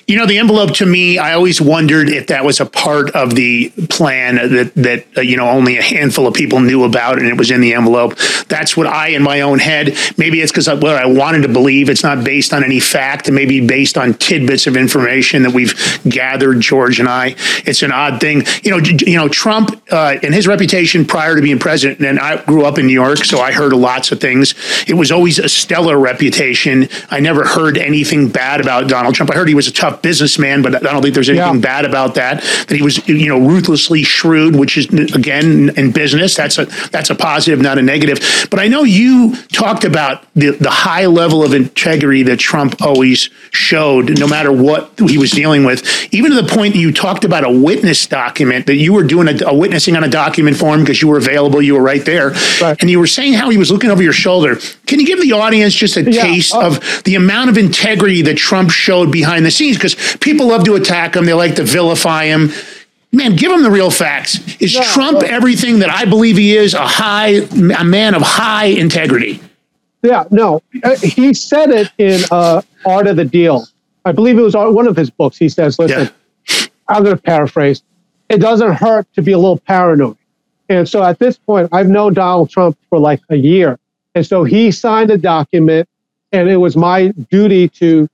You know, the envelope to me, I always wondered if that was a part of the plan that that uh, you know only a handful of people knew about, and it was in the envelope. That's what I, in my own head, maybe it's because what I wanted to believe. It's not based on any fact, maybe based on tidbits of information that we've gathered, George and I. It's an odd thing, you know. You know, Trump uh, and his reputation prior to being president, and I grew up in New York, so I heard lots of things. It was always a stellar reputation. I never heard anything bad about Donald Trump. I heard he was a tough businessman, but I don't think there's anything Yeah. bad about that. That he was, you know, ruthlessly shrewd, which is again in business. That's a that's a positive, not a negative. But I know you talked about the the high level of integrity that Trump always showed, no matter what he was dealing with. Even to the point that you talked about a witness document that you were doing a, a witnessing on a document for him because you were available, you were right there, Right. and you were saying how he was looking over your shoulder. Can you give the audience just a Yeah, taste uh, of the amount of integrity that Trump showed behind the scenes? Because people love to attack him, they like to vilify him. Man, give him the real facts. Is Yeah, Trump well- everything that I believe he is? A high, a man of high integrity. Yeah, no, uh, he said it in uh, Art of the Deal. I believe it was one of his books. He says, "Listen, I'm going to paraphrase. It doesn't hurt to be a little paranoid." And so at this point, I've known Donald Trump for like a year, and so he signed a document, and it was my duty to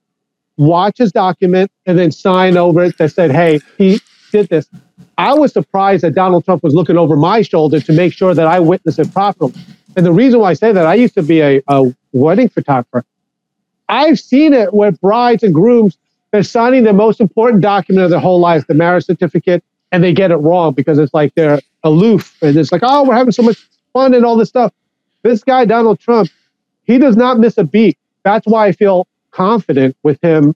watch his document and then sign over it that said, "Hey, he did this." I was surprised that Donald Trump was looking over my shoulder to make sure that I witnessed it properly. And the reason why I say that, I used to be a, a wedding photographer. I've seen it where brides and grooms, they're signing the most important document of their whole life, the marriage certificate, and they get it wrong because it's like they're aloof. And it's like, oh, we're having so much fun and all this stuff. This guy, Donald Trump, he does not miss a beat. That's why I feel confident with him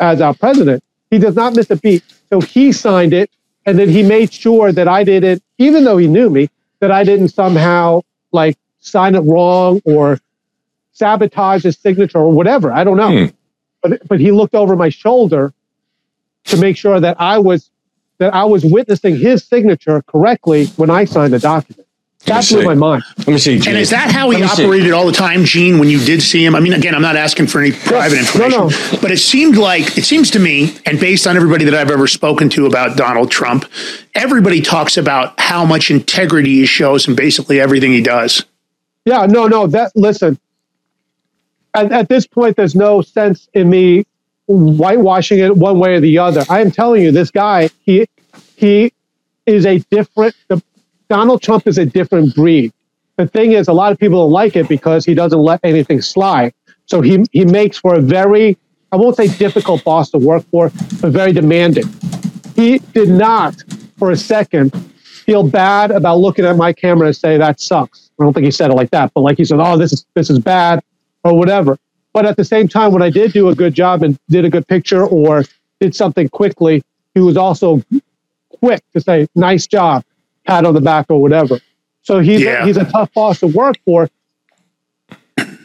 as our president. He does not miss a beat. So he signed it, and then he made sure that I didn't, even though he knew me, that I didn't somehow like sign it wrong or sabotage his signature or whatever. I don't know. Hmm. But but he looked over my shoulder to make sure that I was that I was witnessing his signature correctly when I signed the document. That blew my mind. Let me see. And is that how he Let me see. operated all the time, Gene, when you did see him? I mean, again, I'm not asking for any private no, information, no. but it seemed like, it seems to me, and based on everybody that I've ever spoken to about Donald Trump, everybody talks about how much integrity he shows in basically everything he does. Yeah, no, no. That listen. At, at this point, there's no sense in me whitewashing it one way or the other. I am telling you, this guy, he he is a different. Donald Trump is a different breed. The thing is, a lot of people don't like it because he doesn't let anything slide. So he he makes for a very, I won't say difficult boss to work for, but very demanding. He did not, for a second, feel bad about looking at my camera and say that sucks. I don't think he said it like that, but like he said, oh, this is this is bad or whatever. But at the same time, when I did do a good job and did a good picture or did something quickly, he was also quick to say, nice job, pat on the back or whatever. So he's Yeah. a, he's a tough boss to work for.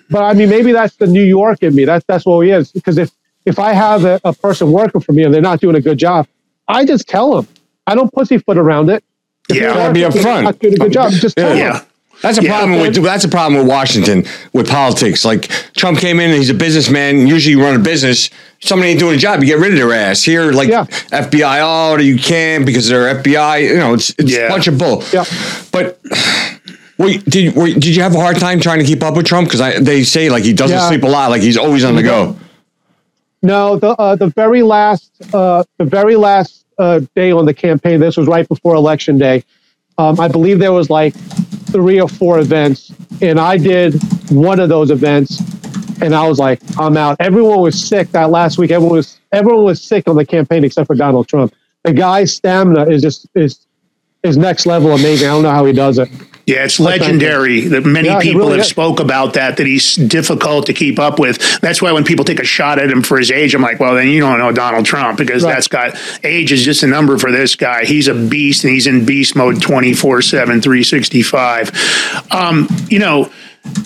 But I mean, maybe that's the New York in me. That's that's what he is. Because if if I have a, a person working for me and they're not doing a good job, I just tell them. I don't pussyfoot around it. If Yeah. they're Gotta be not upfront. Not doing a good job. Just tell Yeah. them. That's a Yeah. problem with that's a problem with Washington with politics. Like Trump came in and he's a businessman. Usually, you run a business. Somebody ain't doing a job, you get rid of their ass. Here, like FBI, oh, you can't because they're FBI. You know, it's it's a bunch of bull. Yeah. But wait, did were, did you have a hard time trying to keep up with Trump? Because they say like he doesn't Yeah. sleep a lot, like he's always on the go. No, the uh, the very last uh, the very last uh, day on the campaign. This was right before election day. Um, I believe there was like three or four events, and I did one of those events, and I was like, I'm out. Everyone was sick that last week. Everyone was everyone was sick on the campaign except for Donald Trump. The guy's stamina is just is is next level amazing. I don't know how he does it. Yeah, it's legendary that many Yeah, people really have is. spoke about that, that he's difficult to keep up with. That's why when people take a shot at him for his age, I'm like, well, then you don't know Donald Trump because Right. that's got age is just a number for this guy. He's a beast and he's in beast mode 24 7, 365. Um, you know,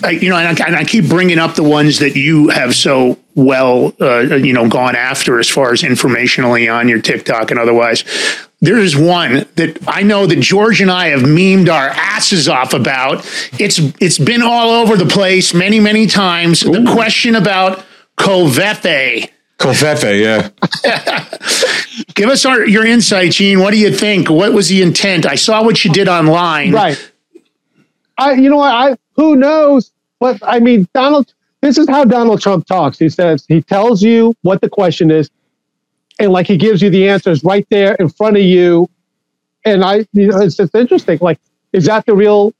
I, you know, and I, and I keep bringing up the ones that you have so well, uh, you know, gone after as far as informationally on your TikTok and otherwise. There is one that I know that George and I have memed our asses off about. It's it's been all over the place many many times. The question about Covfefe. Covfefe, yeah. Give us our, your insight, Gene. What do you think? What was the intent? I saw what you did online. Right. I, you know? I who knows? But I mean, Donald. This is how Donald Trump talks. He says he tells you what the question is, and like he gives you the answers right there in front of you. And I, you know, it's just interesting. Like, is that the real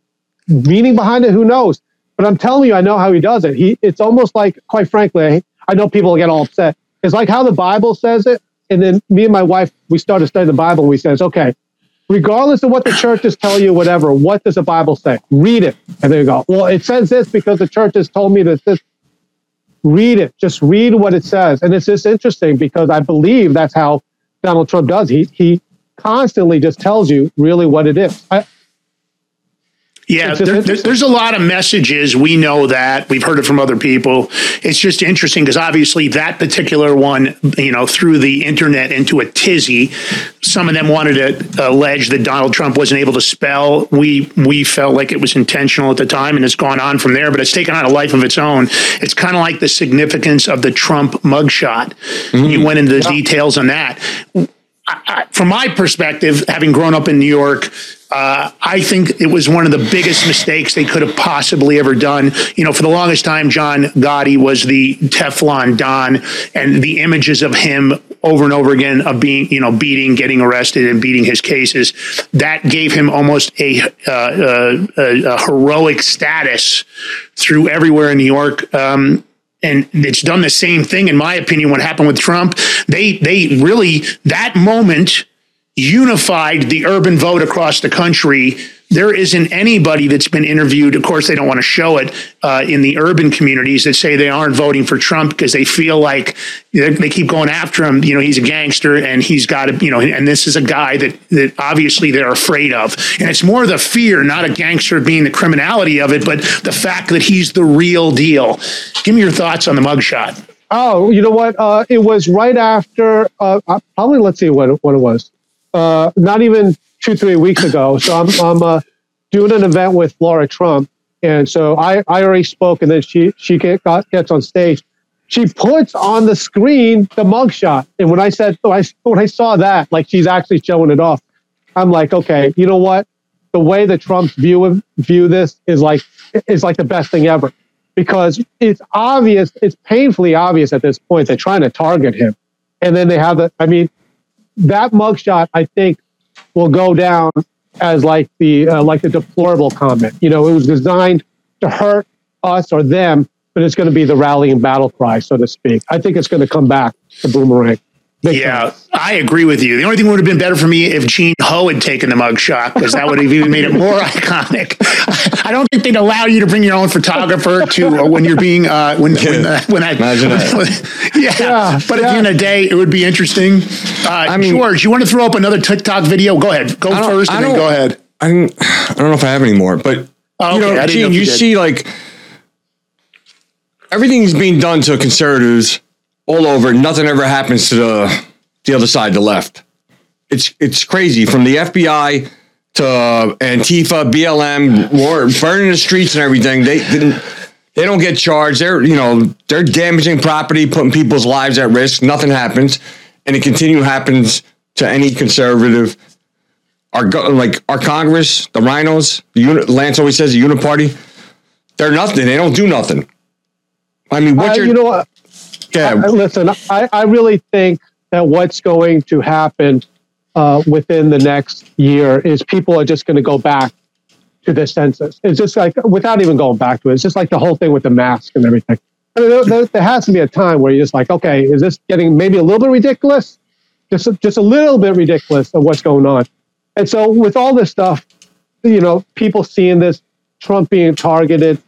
meaning behind it? Who knows? But I'm telling you, I know how he does it. He, it's almost like, quite frankly, I, know people get all upset. It's like how the Bible says it, and then me and my wife, we started studying the Bible. and We says, okay, regardless of what the churches tell you, whatever, what does the Bible say? Read it. And then you go, well, it says this because the church has told me that this. Read it. Just read what it says. And it's just interesting because I believe that's how Donald Trump does. He he constantly just tells you really what it is. I, Yeah, there, there- there's a lot of messages. We know that. We've heard it from other people. It's just interesting because obviously that particular one, you know, threw the internet into a tizzy. Some of them wanted to allege that Donald Trump wasn't able to spell. We we felt like it was intentional at the time, and it's gone on from there. But it's taken on a life of its own. It's kind of like the significance of the Trump mugshot. You mm-hmm. went into the details on that I, from my perspective, having grown up in New York, uh, I think it was one of the biggest mistakes they could have possibly ever done. You know, for the longest time, John Gotti was the Teflon Don, and the images of him over and over again of being, you know, beating, getting arrested, and beating his cases, that gave him almost a, uh, uh, a, a heroic status through everywhere in New York. Um, and it's done the same thing in my opinion what happened with Trump. They they really that moment unified the urban vote across the country there isn't anybody that's been interviewed. Of course they don't want to show it uh, in the urban communities that say they aren't voting for Trump because they feel like they keep going after him. You know he's a gangster and he's got to you know and this is a guy that that obviously they're afraid of. And it's more the fear not a gangster being the criminality of it but the fact that he's the real deal. Give me your thoughts on the mugshot. Oh, you know what? Uh, it was right after, uh, uh, probably, let's see what, what it was. Uh, not even two, three weeks ago. So I'm, I'm uh, doing an event with Laura Trump. And so I, I already spoke, and then she, she get, got, gets on stage. She puts on the screen the mugshot. And when I said, when I, when I saw that, like she's actually showing it off, I'm like, okay, you know what? The way the Trumps view of, view this is like is like the best thing ever because it's obvious, it's painfully obvious at this point they're trying to target him. And then they have the, I mean, that mugshot, I think, will go down as like the uh, like the deplorable comment. You know, it was designed to hurt us or them, but it's going to be the rallying battle cry, so to speak. I think it's going to come back to boomerang. Yeah, I agree with you. The only thing would have been better for me if Gene Ho had taken the mugshot because that would have even made it more iconic. I don't think they'd allow you to bring your own photographer to uh, when you're being uh, when when, uh, when I Imagine that. yeah, but at the end of the day, it would be interesting. Uh, George, you want to throw up another TikTok video? Go ahead, go first, and then go ahead. I don't, I don't know if I have any more, but Oh, you okay. I know, didn't know Gene, you you see like everything's being done to conservatives all over. Nothing ever happens to the the other side, the left. It's it's crazy from the FBI to Antifa, BLM, war, burning the streets and everything. They didn't. They don't get charged. They're you know they're damaging property, putting people's lives at risk. Nothing happens, and it continue happens to any conservative. Our like our Congress, the RINOs, the uni- Lance always says the Uniparty. They're nothing. They don't do nothing. I mean, what Uh, you know what? Yeah? I- listen, I, I really think that what's going to happen uh, within the next year is people are just going to go back to the census. It's just like, without even going back to it, it's just like the whole thing with the mask and everything. I mean, there, there, there has to be a time where you're just like, okay, is this getting maybe a little bit ridiculous? Just, just a little bit ridiculous of what's going on. And so, with all this stuff, you know, people seeing this, Trump being targeted,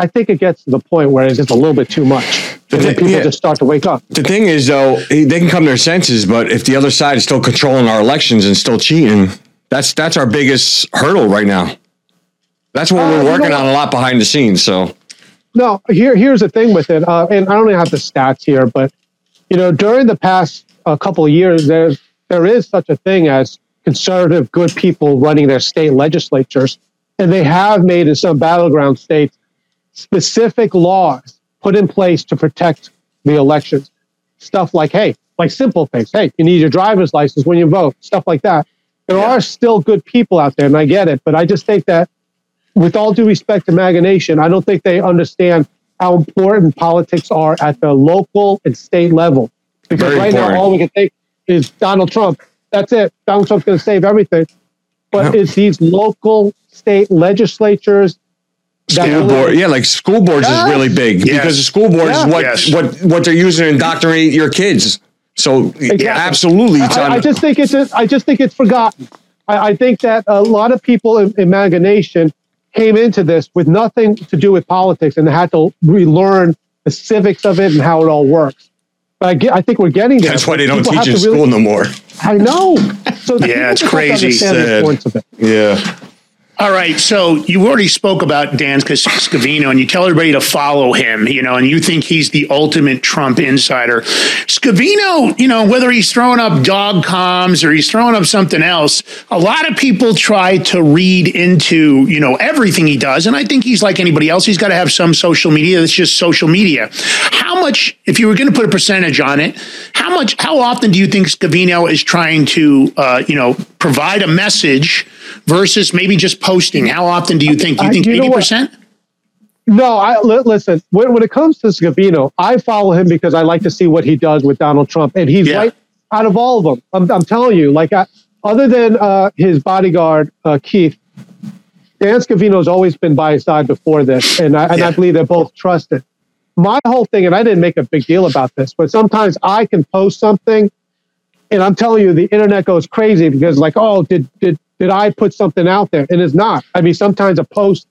I think it gets to the point where it's just a little bit too much. And then people yeah. just start to wake up. The thing is, though, they can come to their senses, but if the other side is still controlling our elections and still cheating, that's that's our biggest hurdle right now. That's what Uh, we're working on a lot behind the scenes. So No, here here's the thing with it, uh, and I don't even have the stats here, but you know, during the past uh, couple of years, there's there is such a thing as conservative good people running their state legislatures, and they have made in some battleground states specific laws put in place to protect the elections. Stuff like, hey, like simple things. Hey, you need your driver's license when you vote. Stuff like that. There are still good people out there, and I get it, but I just think that with all due respect to MAGA Nation, I don't think they understand how important politics are at the local and state level. Because Very right important. now, all we can think is Donald Trump. That's it. Donald Trump's going to save everything. But it's these local state legislatures school really- board, yeah, like school boards Yes. is really big Yes. because the school board Yeah. is what Yes. what what they're using to indoctrinate your kids. So Exactly. absolutely, it's I, on. I just think it's a, I just think it's forgotten. I, I think that a lot of people in, in MAGA Nation came into this with nothing to do with politics and had to relearn the civics of it and how it all works. But I, get, I think we're getting there. that's why they don't People teach have in really- school no more. I know. So Yeah, it's just have to crazy. Sad. importance of it. Yeah. All right, so you already spoke about Dan Scavino, and you tell everybody to follow him, you know, and you think he's the ultimate Trump insider. Scavino, you know, whether he's throwing up dog comms or he's throwing up something else, a lot of people try to read into, you know, everything he does, and I think he's like anybody else. He's got to have some social media that's just social media. How much, if you were going to put a percentage on it, how much, how often do you think Scavino is trying to, uh, you know, provide a message versus maybe just posting? How often do you think? Do you think eighty percent? No, I listen. When, when it comes to Scavino, I follow him because I like to see what he does with Donald Trump, and he's Yeah. right out of all of them. I'm, I'm telling you, like I, other than uh, his bodyguard uh, Keith, Dan Scavino's always been by his side before this, and I, and I believe they're both trusted. My whole thing, and I didn't make a big deal about this, but sometimes I can post something, and I'm telling you, the internet goes crazy because, like, oh, did did did I put something out there? And it's not. I mean, sometimes a post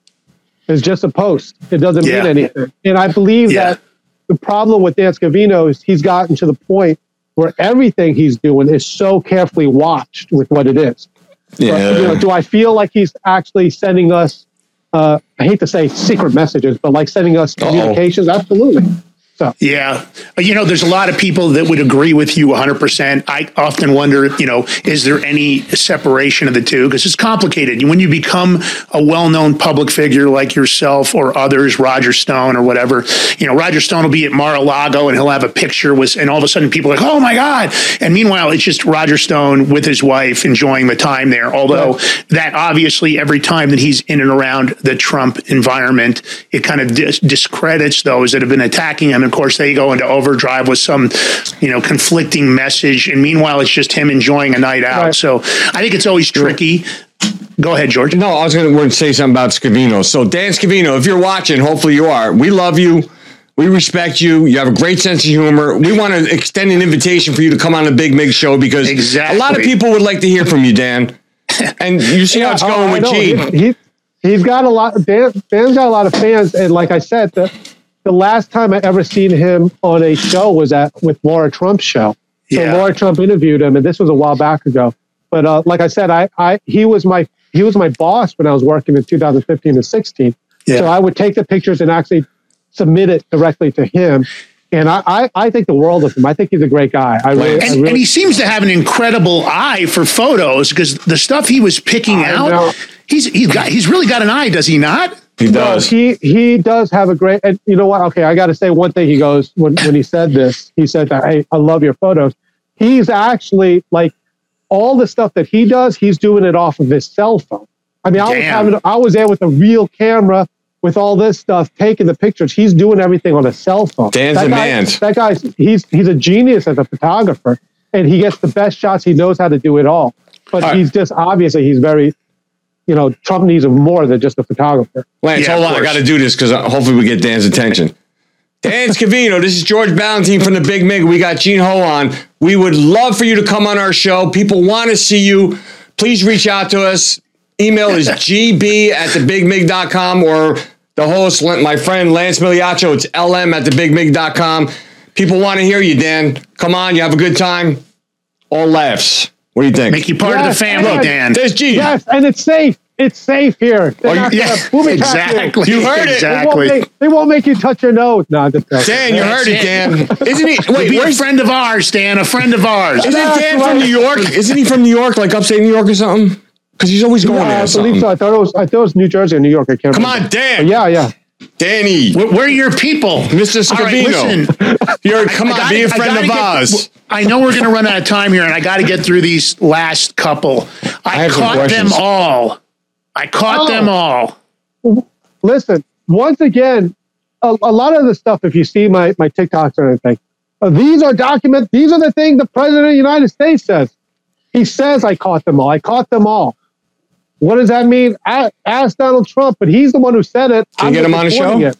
is just a post. It doesn't Yeah. mean anything. And I believe Yeah. that the problem with Dan Scavino is he's gotten to the point where everything he's doing is so carefully watched with what it is. But, you know, do I feel like he's actually sending us? Uh, I hate to say secret messages, but like sending us communications. Absolutely. So Yeah. You know, there's a lot of people that would agree with you 100%. I often wonder, you know, is there any separation of the two? Because it's complicated. When you become a well known public figure like yourself or others, Roger Stone or whatever, you know, Roger Stone will be at Mar a Lago and he'll have a picture with, and all of a sudden people are like, oh my God. And meanwhile, it's just Roger Stone with his wife enjoying the time there. Although that obviously, every time that he's in and around the Trump environment, it kind of dis- discredits those that have been attacking him. Of course, they go into overdrive with some, you know, conflicting message. And meanwhile, it's just him enjoying a night out. Right. So I think it's always tricky. Go ahead, George. No, I was going to say something about Scavino. So, Dan Scavino, if you're watching, hopefully you are. We love you. We respect you. You have a great sense of humor. We want to extend an invitation for you to come on the Big Mig show because Exactly. a lot of people would like to hear from you, Dan. And you see how it's going I with know. G. He, he, he's got a lot. Dan, Dan's got a lot of fans, and like I said, the the last time I ever seen him on a show was at with Laura Trump's show. So Yeah. Laura Trump interviewed him, and this was a while back ago. But uh, like I said, I, I he was my he was my boss when I was working in 2015 and 16. Yeah. So I would take the pictures and actually submit it directly to him. And I, I, I think the world of him. I think he's a great guy. I really, and, I really and he seems to have an incredible eye for photos because the stuff he was picking I know. out, he's he's got he's really got an eye, does he not? He No, he he does have a great. And you know what? Okay, I got to say one thing. He goes when when he said this. He said that hey, I love your photos. He's actually like all the stuff that he does. He's doing it off of his cell phone. I mean, I was having I was there with a real camera with all this stuff, taking the pictures. He's doing everything on a cell phone. Dan's that the guy, man. That guy's he's he's a genius as a photographer, and he gets the best shots. He knows how to do it all. But All right. he's just obviously he's very, you know, Trump needs him more than just a photographer. Lance, Yeah, hold of on. I got to do this because uh, hopefully we get Dan's attention. Dan Scavino, this is George Ballantine from the Big Mig. We got Gene Ho on. We would love for you to come on our show. People want to see you. Please reach out to us. Email is gb at thebigmig.com or the host, my friend Lance Migliaccio. It's lm at thebigmig.com. People want to hear you, Dan. Come on. You have a good time. All laughs. What do you think? Make you part of the family, yes. Dan. There's Gene. Yes, and it's safe. It's safe here. They're Oh, not yeah, gonna exactly. You heard it. They won't, Exactly. make, they won't make you touch your nose. No, I'm just joking. Dan, you heard it, Dan. Isn't he? Wait, Wait, be a friend of ours, Dan. A friend of ours. Isn't That's Dan from. New York? Isn't he from New York, like upstate New York or something? Because he's always going Yeah, there. I or believe something. so. I thought it was. I thought it was New Jersey or New York. I can't. Come remember. on, Dan. Yeah, yeah. Danny. We're, we're your people, Mr. All right, Scavino. listen. You're, come I on, gotta- be a friend of get- ours. I know we're going to run out of time here, and I got to get through these last couple. I, have some caught them all. I caught Oh. them all. Listen, once again, a, a lot of the stuff. If you see my my TikToks or anything, uh, these are document. These are the things the president of the United States says. He says I caught them all. I caught them all. What does that mean? Ask Donald Trump, but he's the one who said it. Can you I'm get him on the show? it.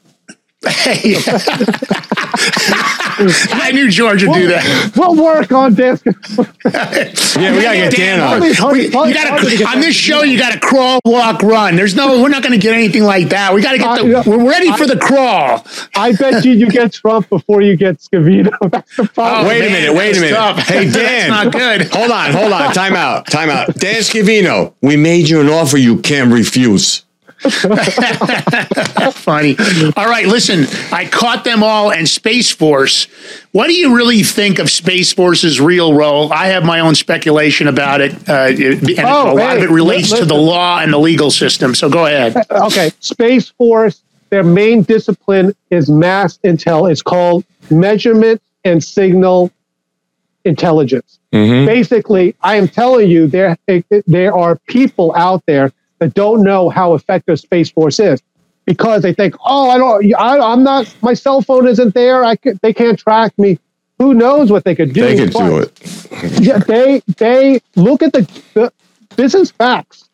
I knew George would do that. We'll work on this. Yeah, we gotta get Dan on. Please, hurry- You hurry- hurry to gotta, get on this show, you got to crawl, walk, run. There's no, we're not going to get anything like that. We got to get the, yeah. we're ready for the crawl. I bet you you get Trump before you get Scavino. That's the oh, problem. Oh, Wait a minute, wait a minute. tough. Hey, That's Dan. not good. Hold on, hold on. Time out, time out. Dan Scavino, we made you an offer you can't refuse. Funny. All right, listen, I caught them all and Space Force. What do you really think of Space Force's real role? I have my own speculation about it, uh, it- and Oh, a lot of it relates li- to the law and the legal system. So go ahead. okay, Space Force, their main discipline is mass intel. It's called measurement and signal intelligence. Basically, I am telling you, there there are people out there that don't know how effective Space Force is because they think, oh, I don't, I, I'm not, my cell phone isn't there. I could, they can't track me. Who knows what they could do? They could do it. yeah, they they look at the, the this is facts.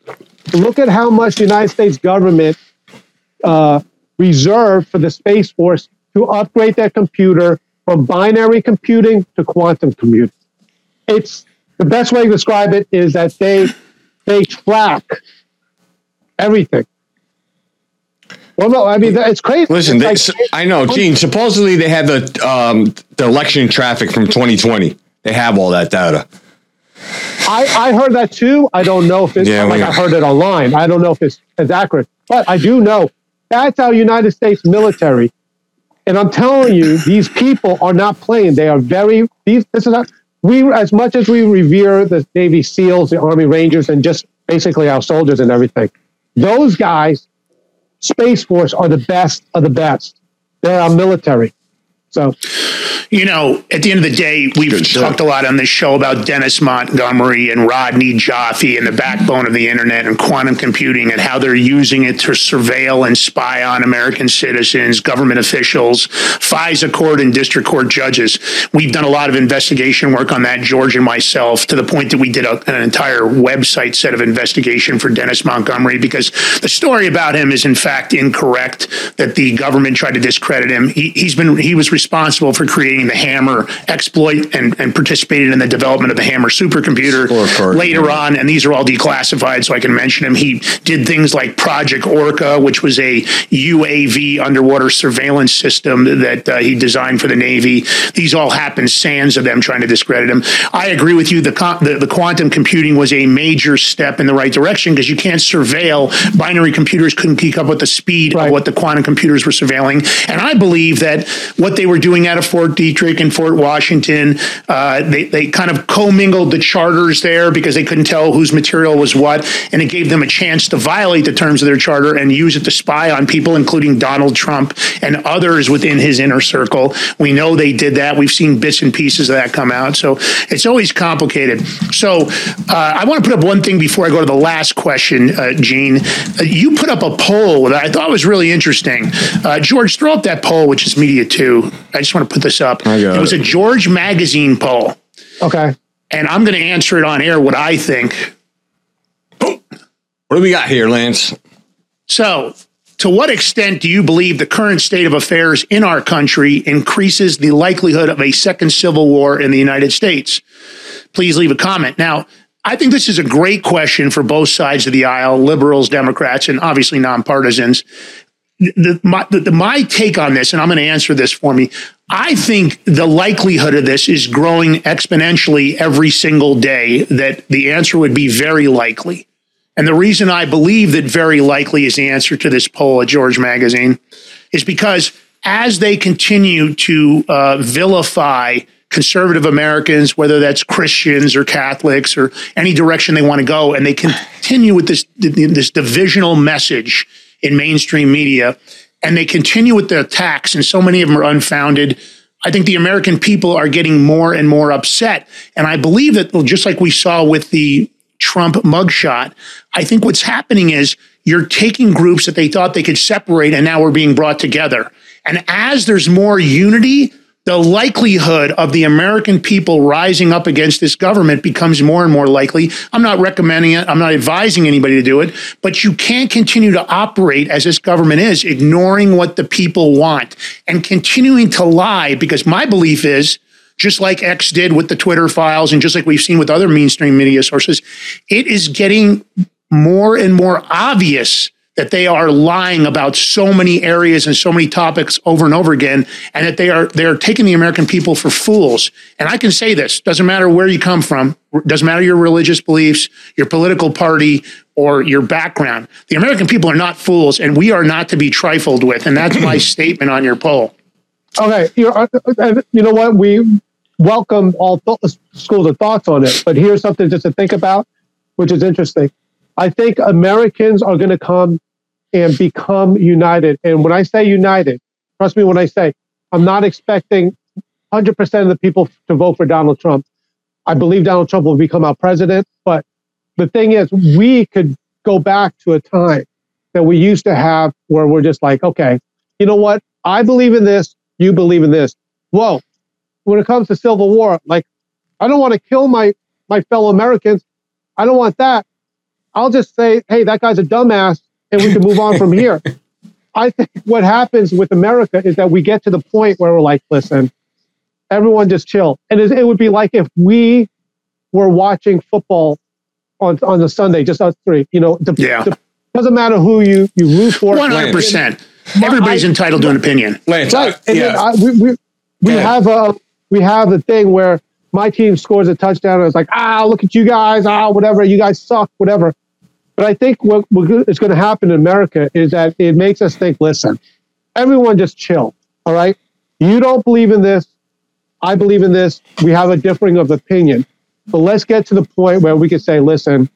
Look at how much the United States government uh, reserved for the Space Force to upgrade their computer from binary computing to quantum computing. It's the best way to describe it is that they they track everything. Well, no, I mean it's crazy. Listen, It's they, like- I know, Gene. Supposedly they have the um, the election traffic from 2020. They have all that data. I, I heard that too. I don't know if it's Yeah, like I heard it online. I don't know if it's as accurate, but I do know that's our United States military. And I'm telling you, these people are not playing. They are very. These. This is not. We as much as we revere the Navy SEALs, the Army Rangers, and just basically our soldiers and everything. Those guys, Space Force, are the best of the best. They're our military. So You know, at the end of the day, we've talked a lot on this show about Dennis Montgomery and Rodney Jaffe and the backbone of the internet and quantum computing and how they're using it to surveil and spy on American citizens, government officials, FISA court and district court judges. We've done a lot of investigation work on that, George and myself, to the point that we did a, an entire website set of investigation for Dennis Montgomery because the story about him is in fact incorrect. That the government tried to discredit him. He, he's been he was responsible for creating the Hammer exploit and, and participated in the development of the Hammer supercomputer Scorecard, later yeah. on. And these are all declassified, so I can mention him. He did things like Project Orca, which was a UAV underwater surveillance system that uh, he designed for the Navy. These all happened sans of them trying to discredit him. I agree with you. The, con- the, the quantum computing was a major step in the right direction because you can't surveil. Binary computers couldn't keep up with the speed of what the quantum computers were surveilling. And I believe that what they were doing out of Fort Detrick and Fort Washington. Uh, they, they kind of commingled the charters there because they couldn't tell whose material was what. And it gave them a chance to violate the terms of their charter and use it to spy on people, including Donald Trump and others within his inner circle. We know they did that. We've seen bits and pieces of that come out. So it's always complicated. So uh, I want to put up one thing before I go to the last question, uh, Gene. Uh, you put up a poll that I thought was really interesting. Uh, George, throw up that poll, which is Media 2. I just want to put this up. it was a George Magazine poll. Okay. And I'm going to answer it on air what I think. What do we got here, Lance? So, to what extent do you believe the current state of affairs in our country increases the likelihood of a second civil war in the United States? Please leave a comment. Now, I think this is a great question for both sides of the aisle, liberals, Democrats, and obviously nonpartisans. The, my, the, my take on this, and I'm going to answer this for me. I think the likelihood of this is growing exponentially every single day, that the answer would be very likely. And the reason I believe that very likely is the answer to this poll at George Magazine is because as they continue to uh, vilify conservative Americans, whether that's Christians or Catholics or any direction they want to go, and they continue with this this divisional message in mainstream media, and they continue with the attacks, and so many of them are unfounded. I think the American people are getting more and more upset, and I believe that just like we saw with the Trump mugshot. I think what's happening is you're taking groups that they thought they could separate and now we're being brought together. And as there's more unity, the likelihood of the American people rising up against this government becomes more and more likely. I'm not recommending it. I'm not advising anybody to do it, but you can't continue to operate as this government is, ignoring what the people want and continuing to lie because my belief is just like X did with the Twitter files and just like we've seen with other mainstream media sources, it is getting more and more obvious that they are lying about so many areas and so many topics over and over again and that they are they're taking the american people for fools and i can say this doesn't matter where you come from doesn't matter your religious beliefs your political party or your background the american people are not fools and we are not to be trifled with and that's my statement on your poll okay you uh, uh, uh know what we welcome all th- uh, schools of thoughts on it. But here's something just to think about, which is interesting. I think Americans are going to come and become united. And when I say united, trust me when I say, I'm not expecting 100% of the people to vote for Donald Trump. I believe Donald Trump will become our president. But the thing is, we could go back to a time that we used to have where we're just like, okay, you know what? I believe in this. You believe in this. Whoa, when it comes to civil war. Like, I don't want to kill my my fellow Americans. I don't want that. I'll just say, hey, that guy's a dumbass, and we can move on from here. I think what happens with America is that we get to the point where we're like, listen, everyone just chill. And it, it would be like if we were watching football on on the Sunday, just us three. You know, the, yeah. The, doesn't matter who you you root for. One hundred percent. Everybody's I, entitled to an opinion. Lance, right. I, yeah. I, we we, we have a we have the thing where my team scores a touchdown and it's like, ah, look at you guys, ah, whatever, you guys suck, whatever. But I think what, is going to happen in America is that it makes us think, listen, everyone just chill, all right? You don't believe in this. I believe in this. We have a differing of opinion. But let's get to the point where we can say, listen,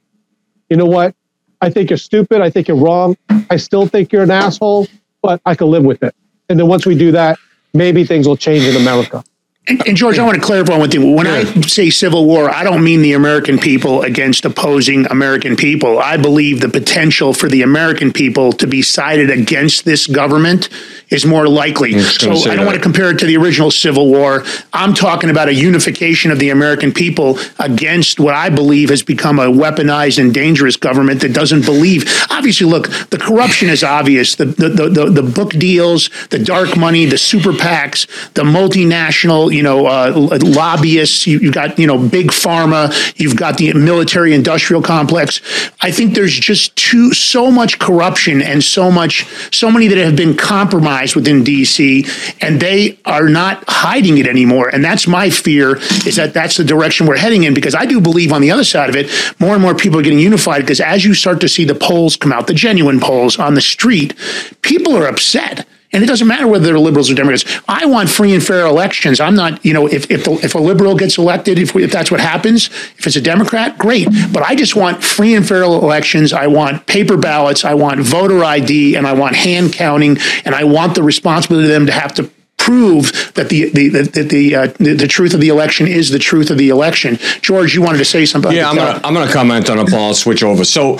you know what? I think you're stupid. I think you're wrong. I still think you're an asshole, but I can live with it. And then once we do that, maybe things will change in America. And, and, George, I want to clarify one thing. When I say civil war, I don't mean the American people against opposing American people. I believe the potential for the American people to be sided against this government is more likely. So I don't that. want to compare it to the original Civil War. I'm talking about a unification of the American people against what I believe has become a weaponized and dangerous government that doesn't believe. Obviously, look, the corruption is obvious. The the the, the, the book deals, the dark money, the super PACs, the multinational, you know, uh, lobbyists. You, have got you know big pharma. You've got the military industrial complex. I think there's just too so much corruption and so much so many that have been compromised within DC, and they are not hiding it anymore. And that's my fear is that that's the direction we're heading in because I do believe on the other side of it, more and more people are getting unified because as you start to see the polls come out, the genuine polls on the street, people are upset And it doesn't matter whether they're liberals or Democrats. I want free and fair elections. I'm not, you know, if if, the, if a liberal gets elected, if, we, if that's what happens, if it's a Democrat, great. But I just want free and fair elections. I want paper ballots. I want voter ID, and I want hand counting, and I want the responsibility of them to have to prove that the the the the, uh, the, the truth of the election is the truth of the election. George, you wanted to say something? Yeah, I'm gonna I'm gonna comment on it, Paul. I'll switch over. So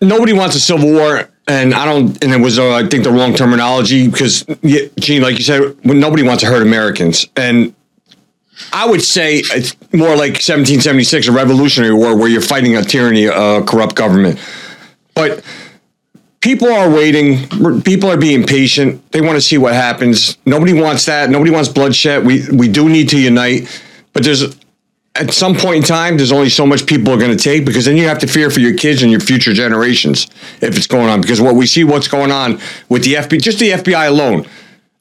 nobody wants a civil war, and I don't. And it was uh, I think the wrong terminology because Gene, like you said, nobody wants to hurt Americans, and I would say it's more like 1776, a revolutionary war where you're fighting a tyranny, a corrupt government, but people are waiting. People are being patient. They want to see what happens. Nobody wants that. Nobody wants bloodshed. We we do need to unite, but there's at some point in time, there's only so much people are going to take because then you have to fear for your kids and your future generations if it's going on. Because what we see, what's going on with the FBI, just the FBI alone,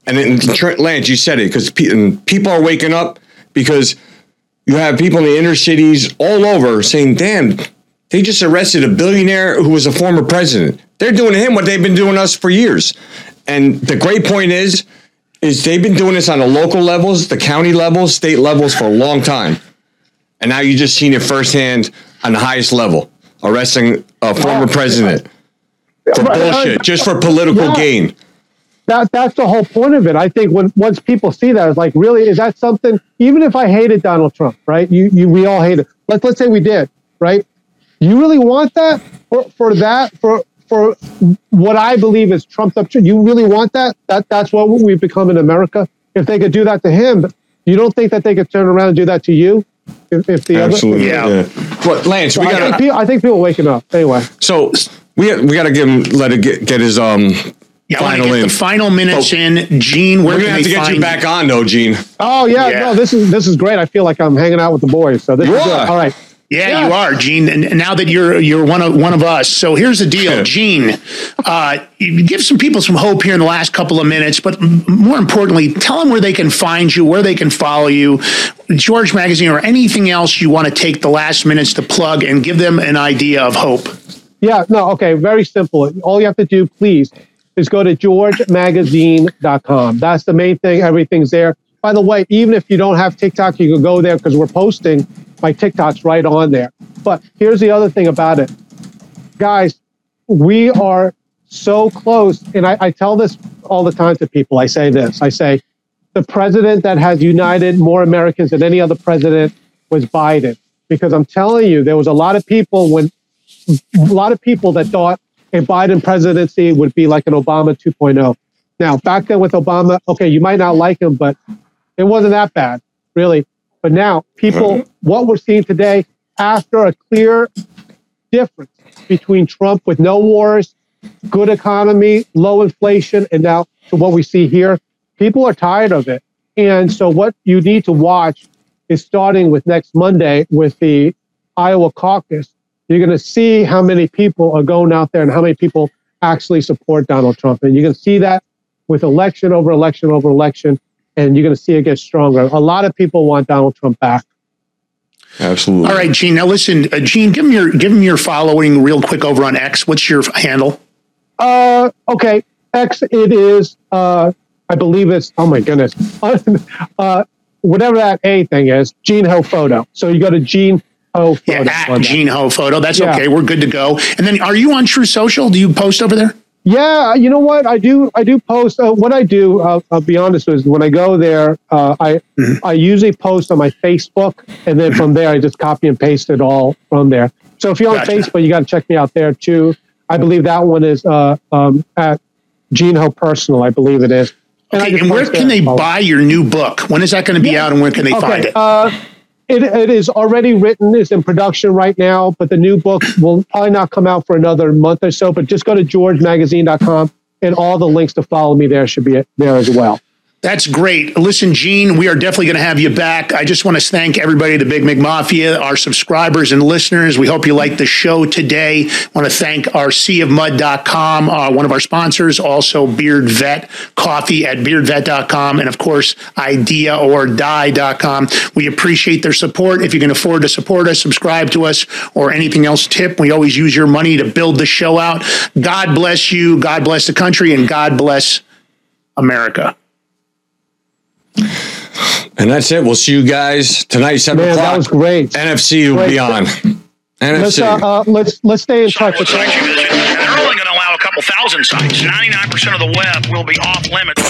and then Trent Lance, you said it because pe- people are waking up because you have people in the inner cities all over saying, "Damn." They just arrested a billionaire who was a former president. They're doing him what they've been doing us for years. And the great point is, is they've been doing this on the local levels, the county levels, state levels for a long time. And now you just seen it firsthand on the highest level, arresting a former president for uh, bullshit, just for political Yeah. gain. That that's the whole point of it. I think when once people see that, it's like, really, is that something? Even if I hated Donald Trump, right? You you we all hate it. Let's let's say we did, right? You really want that for for that for for what I believe is trumped up. You really want that? That that's what we've become in America. If they could do that to him, you don't think that they could turn around and do that to you? If, if the Absolutely. other, Yeah. But Lance, we I, got think people, I think people are waking up anyway. So we we got to give him let it get, get his um Yeah, I want to final get in. the final minutes in. Gene, where We're gonna have they to get find you back on though, Gene. Oh yeah, Yeah. no, this is this is great. I feel like I'm hanging out with the boys. So this You is good. are. All right. Yeah, Yeah. you are, Gene. And and now that you're you're one of one of us, so here's the deal, Gene. Uh, give some people some hope here in the last couple of minutes, but more importantly, tell them where they can find you, where they can follow you, George Magazine, or anything else you want to take the last minutes to plug and give them an idea of hope. Yeah, no, okay, very simple. All you have to do, please, is go to georgemagazine.com. That's the main thing. Everything's there. By the way, even if you don't have TikTok, you can go there because we're posting my TikToks right on there. But here's the other thing about it. Guys, we are so close. And I, I tell this all the time to people. I say this I say, the president that has united more Americans than any other president was Biden. Because I'm telling you, there was a lot of people when a lot of people that thought a Biden presidency would be like an Obama 2.0. Now, back then with Obama, okay, you might not like him, but it wasn't that bad, really. But now, people, mm-hmm. what we're seeing today, after a clear difference between Trump with no wars, good economy, low inflation, and now to what we see here, people are tired of it. And so, what you need to watch is starting with next Monday with the Iowa caucus. You're going to see how many people are going out there and how many people actually support Donald Trump. And you're going to see that with election over election over election. And you're going to see it get stronger. A lot of people want Donald Trump back. Absolutely. All right, Gene. Now listen, uh, Gene, give them your give them your following real quick over on X. What's your handle? Uh, okay. X, it is, uh, I believe it's, oh my goodness, uh, whatever that A thing is, Gene Ho Photo. So you go to Gene Ho Photo. Yeah, at. Gene Ho photo. That's Yeah. okay. We're good to go. And then, are you on Truth Social? Do you post over there? Yeah, you know what? I do. I do post. Uh, what I do, uh, I'll be honest, with you. when I go there, uh, I Mm-hmm. I usually post on my Facebook, and then from there, I just copy and paste it all from there. So if you're on Gotcha. Facebook, you got to check me out there too. I believe that one is uh, um, at Gene Ho Personal. I believe it is. I Okay, and where can there. they buy your new book? When is that going to be out, and where can they find it? It, it is already written. It's in production right now, but the new book will probably not come out for another month or so. But just go to georgemagazine.com and all the links to follow me there should be there as well. That's great. Listen, Gene, we are definitely going to have you back. I just want to thank everybody, the Big Mig Mafia, our subscribers and listeners. We hope you liked the show today. I want to thank our seaofmud.com, uh, one of our sponsors, also Beard Vet Coffee at beardvet.com, and of course, ideaordie.com. We appreciate their support. If you can afford to support us, subscribe to us, or anything else, tip. We always use your money to build the show out. God bless you. God bless the country, and God bless America. And that's it. We'll see you guys tonight, seven Man, o'clock. that was great. NFC will Great. be on. Let's NFC. uh, uh, let's let's stay in touch. Sites you visit, and they're only going to allow a couple thousand sites. 99% of the web will be off limits.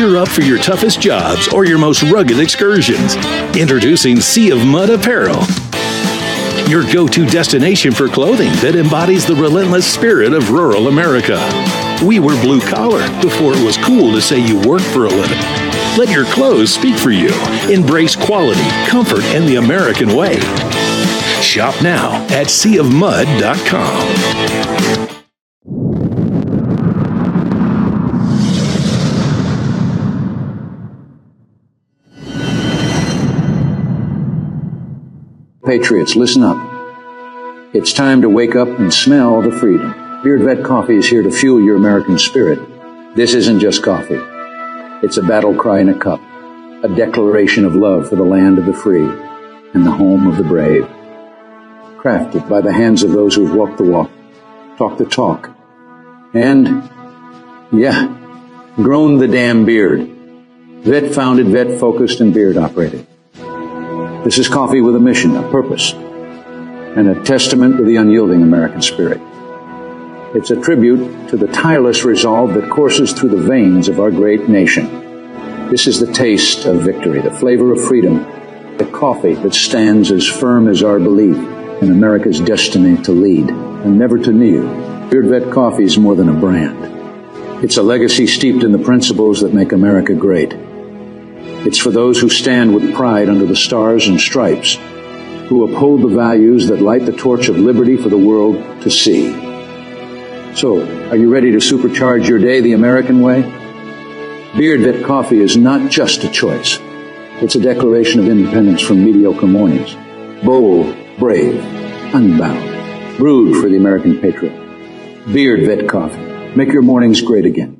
Gear up for your toughest jobs or your most rugged excursions. Introducing Sea of Mud Apparel. Your go to destination for clothing that embodies the relentless spirit of rural America. We were blue collar before it was cool to say you worked for a living. Let your clothes speak for you. Embrace quality, comfort, and the American way. Shop now at seaofmud.com. Patriots, listen up. It's time to wake up and smell the freedom. Beard Vet Coffee is here to fuel your American spirit. This isn't just coffee. It's a battle cry in a cup, a declaration of love for the land of the free and the home of the brave. Crafted by the hands of those who've walked the walk, talked the talk, and, yeah, grown the damn beard. Vet founded, vet focused, and beard operated. This is coffee with a mission, a purpose, and a testament to the unyielding American spirit. It's a tribute to the tireless resolve that courses through the veins of our great nation. This is the taste of victory, the flavor of freedom, the coffee that stands as firm as our belief in America's destiny to lead and never to kneel. Beard Vet Coffee is more than a brand. It's a legacy steeped in the principles that make America great. It's for those who stand with pride under the stars and stripes, who uphold the values that light the torch of liberty for the world to see. So, are you ready to supercharge your day the American way? Beard Vet Coffee is not just a choice. It's a declaration of independence from mediocre mornings. Bold, brave, unbound. Brewed for the American patriot. Beard Vet Coffee. Make your mornings great again.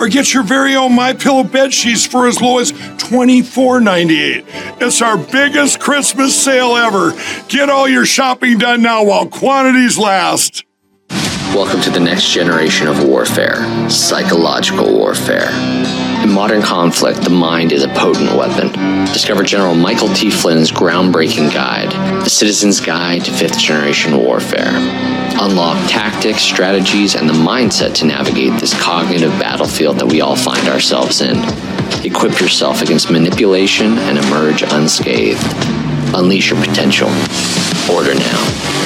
or get your very own My Pillow bed sheets for as low as $24.98. It's our biggest Christmas sale ever. Get all your shopping done now while quantities last. Welcome to the next generation of warfare psychological warfare. In modern conflict, the mind is a potent weapon. Discover General Michael T. Flynn's groundbreaking guide, The Citizen's Guide to Fifth Generation Warfare. Unlock tactics, strategies, and the mindset to navigate this cognitive battlefield that we all find ourselves in. Equip yourself against manipulation and emerge unscathed. Unleash your potential. Order now.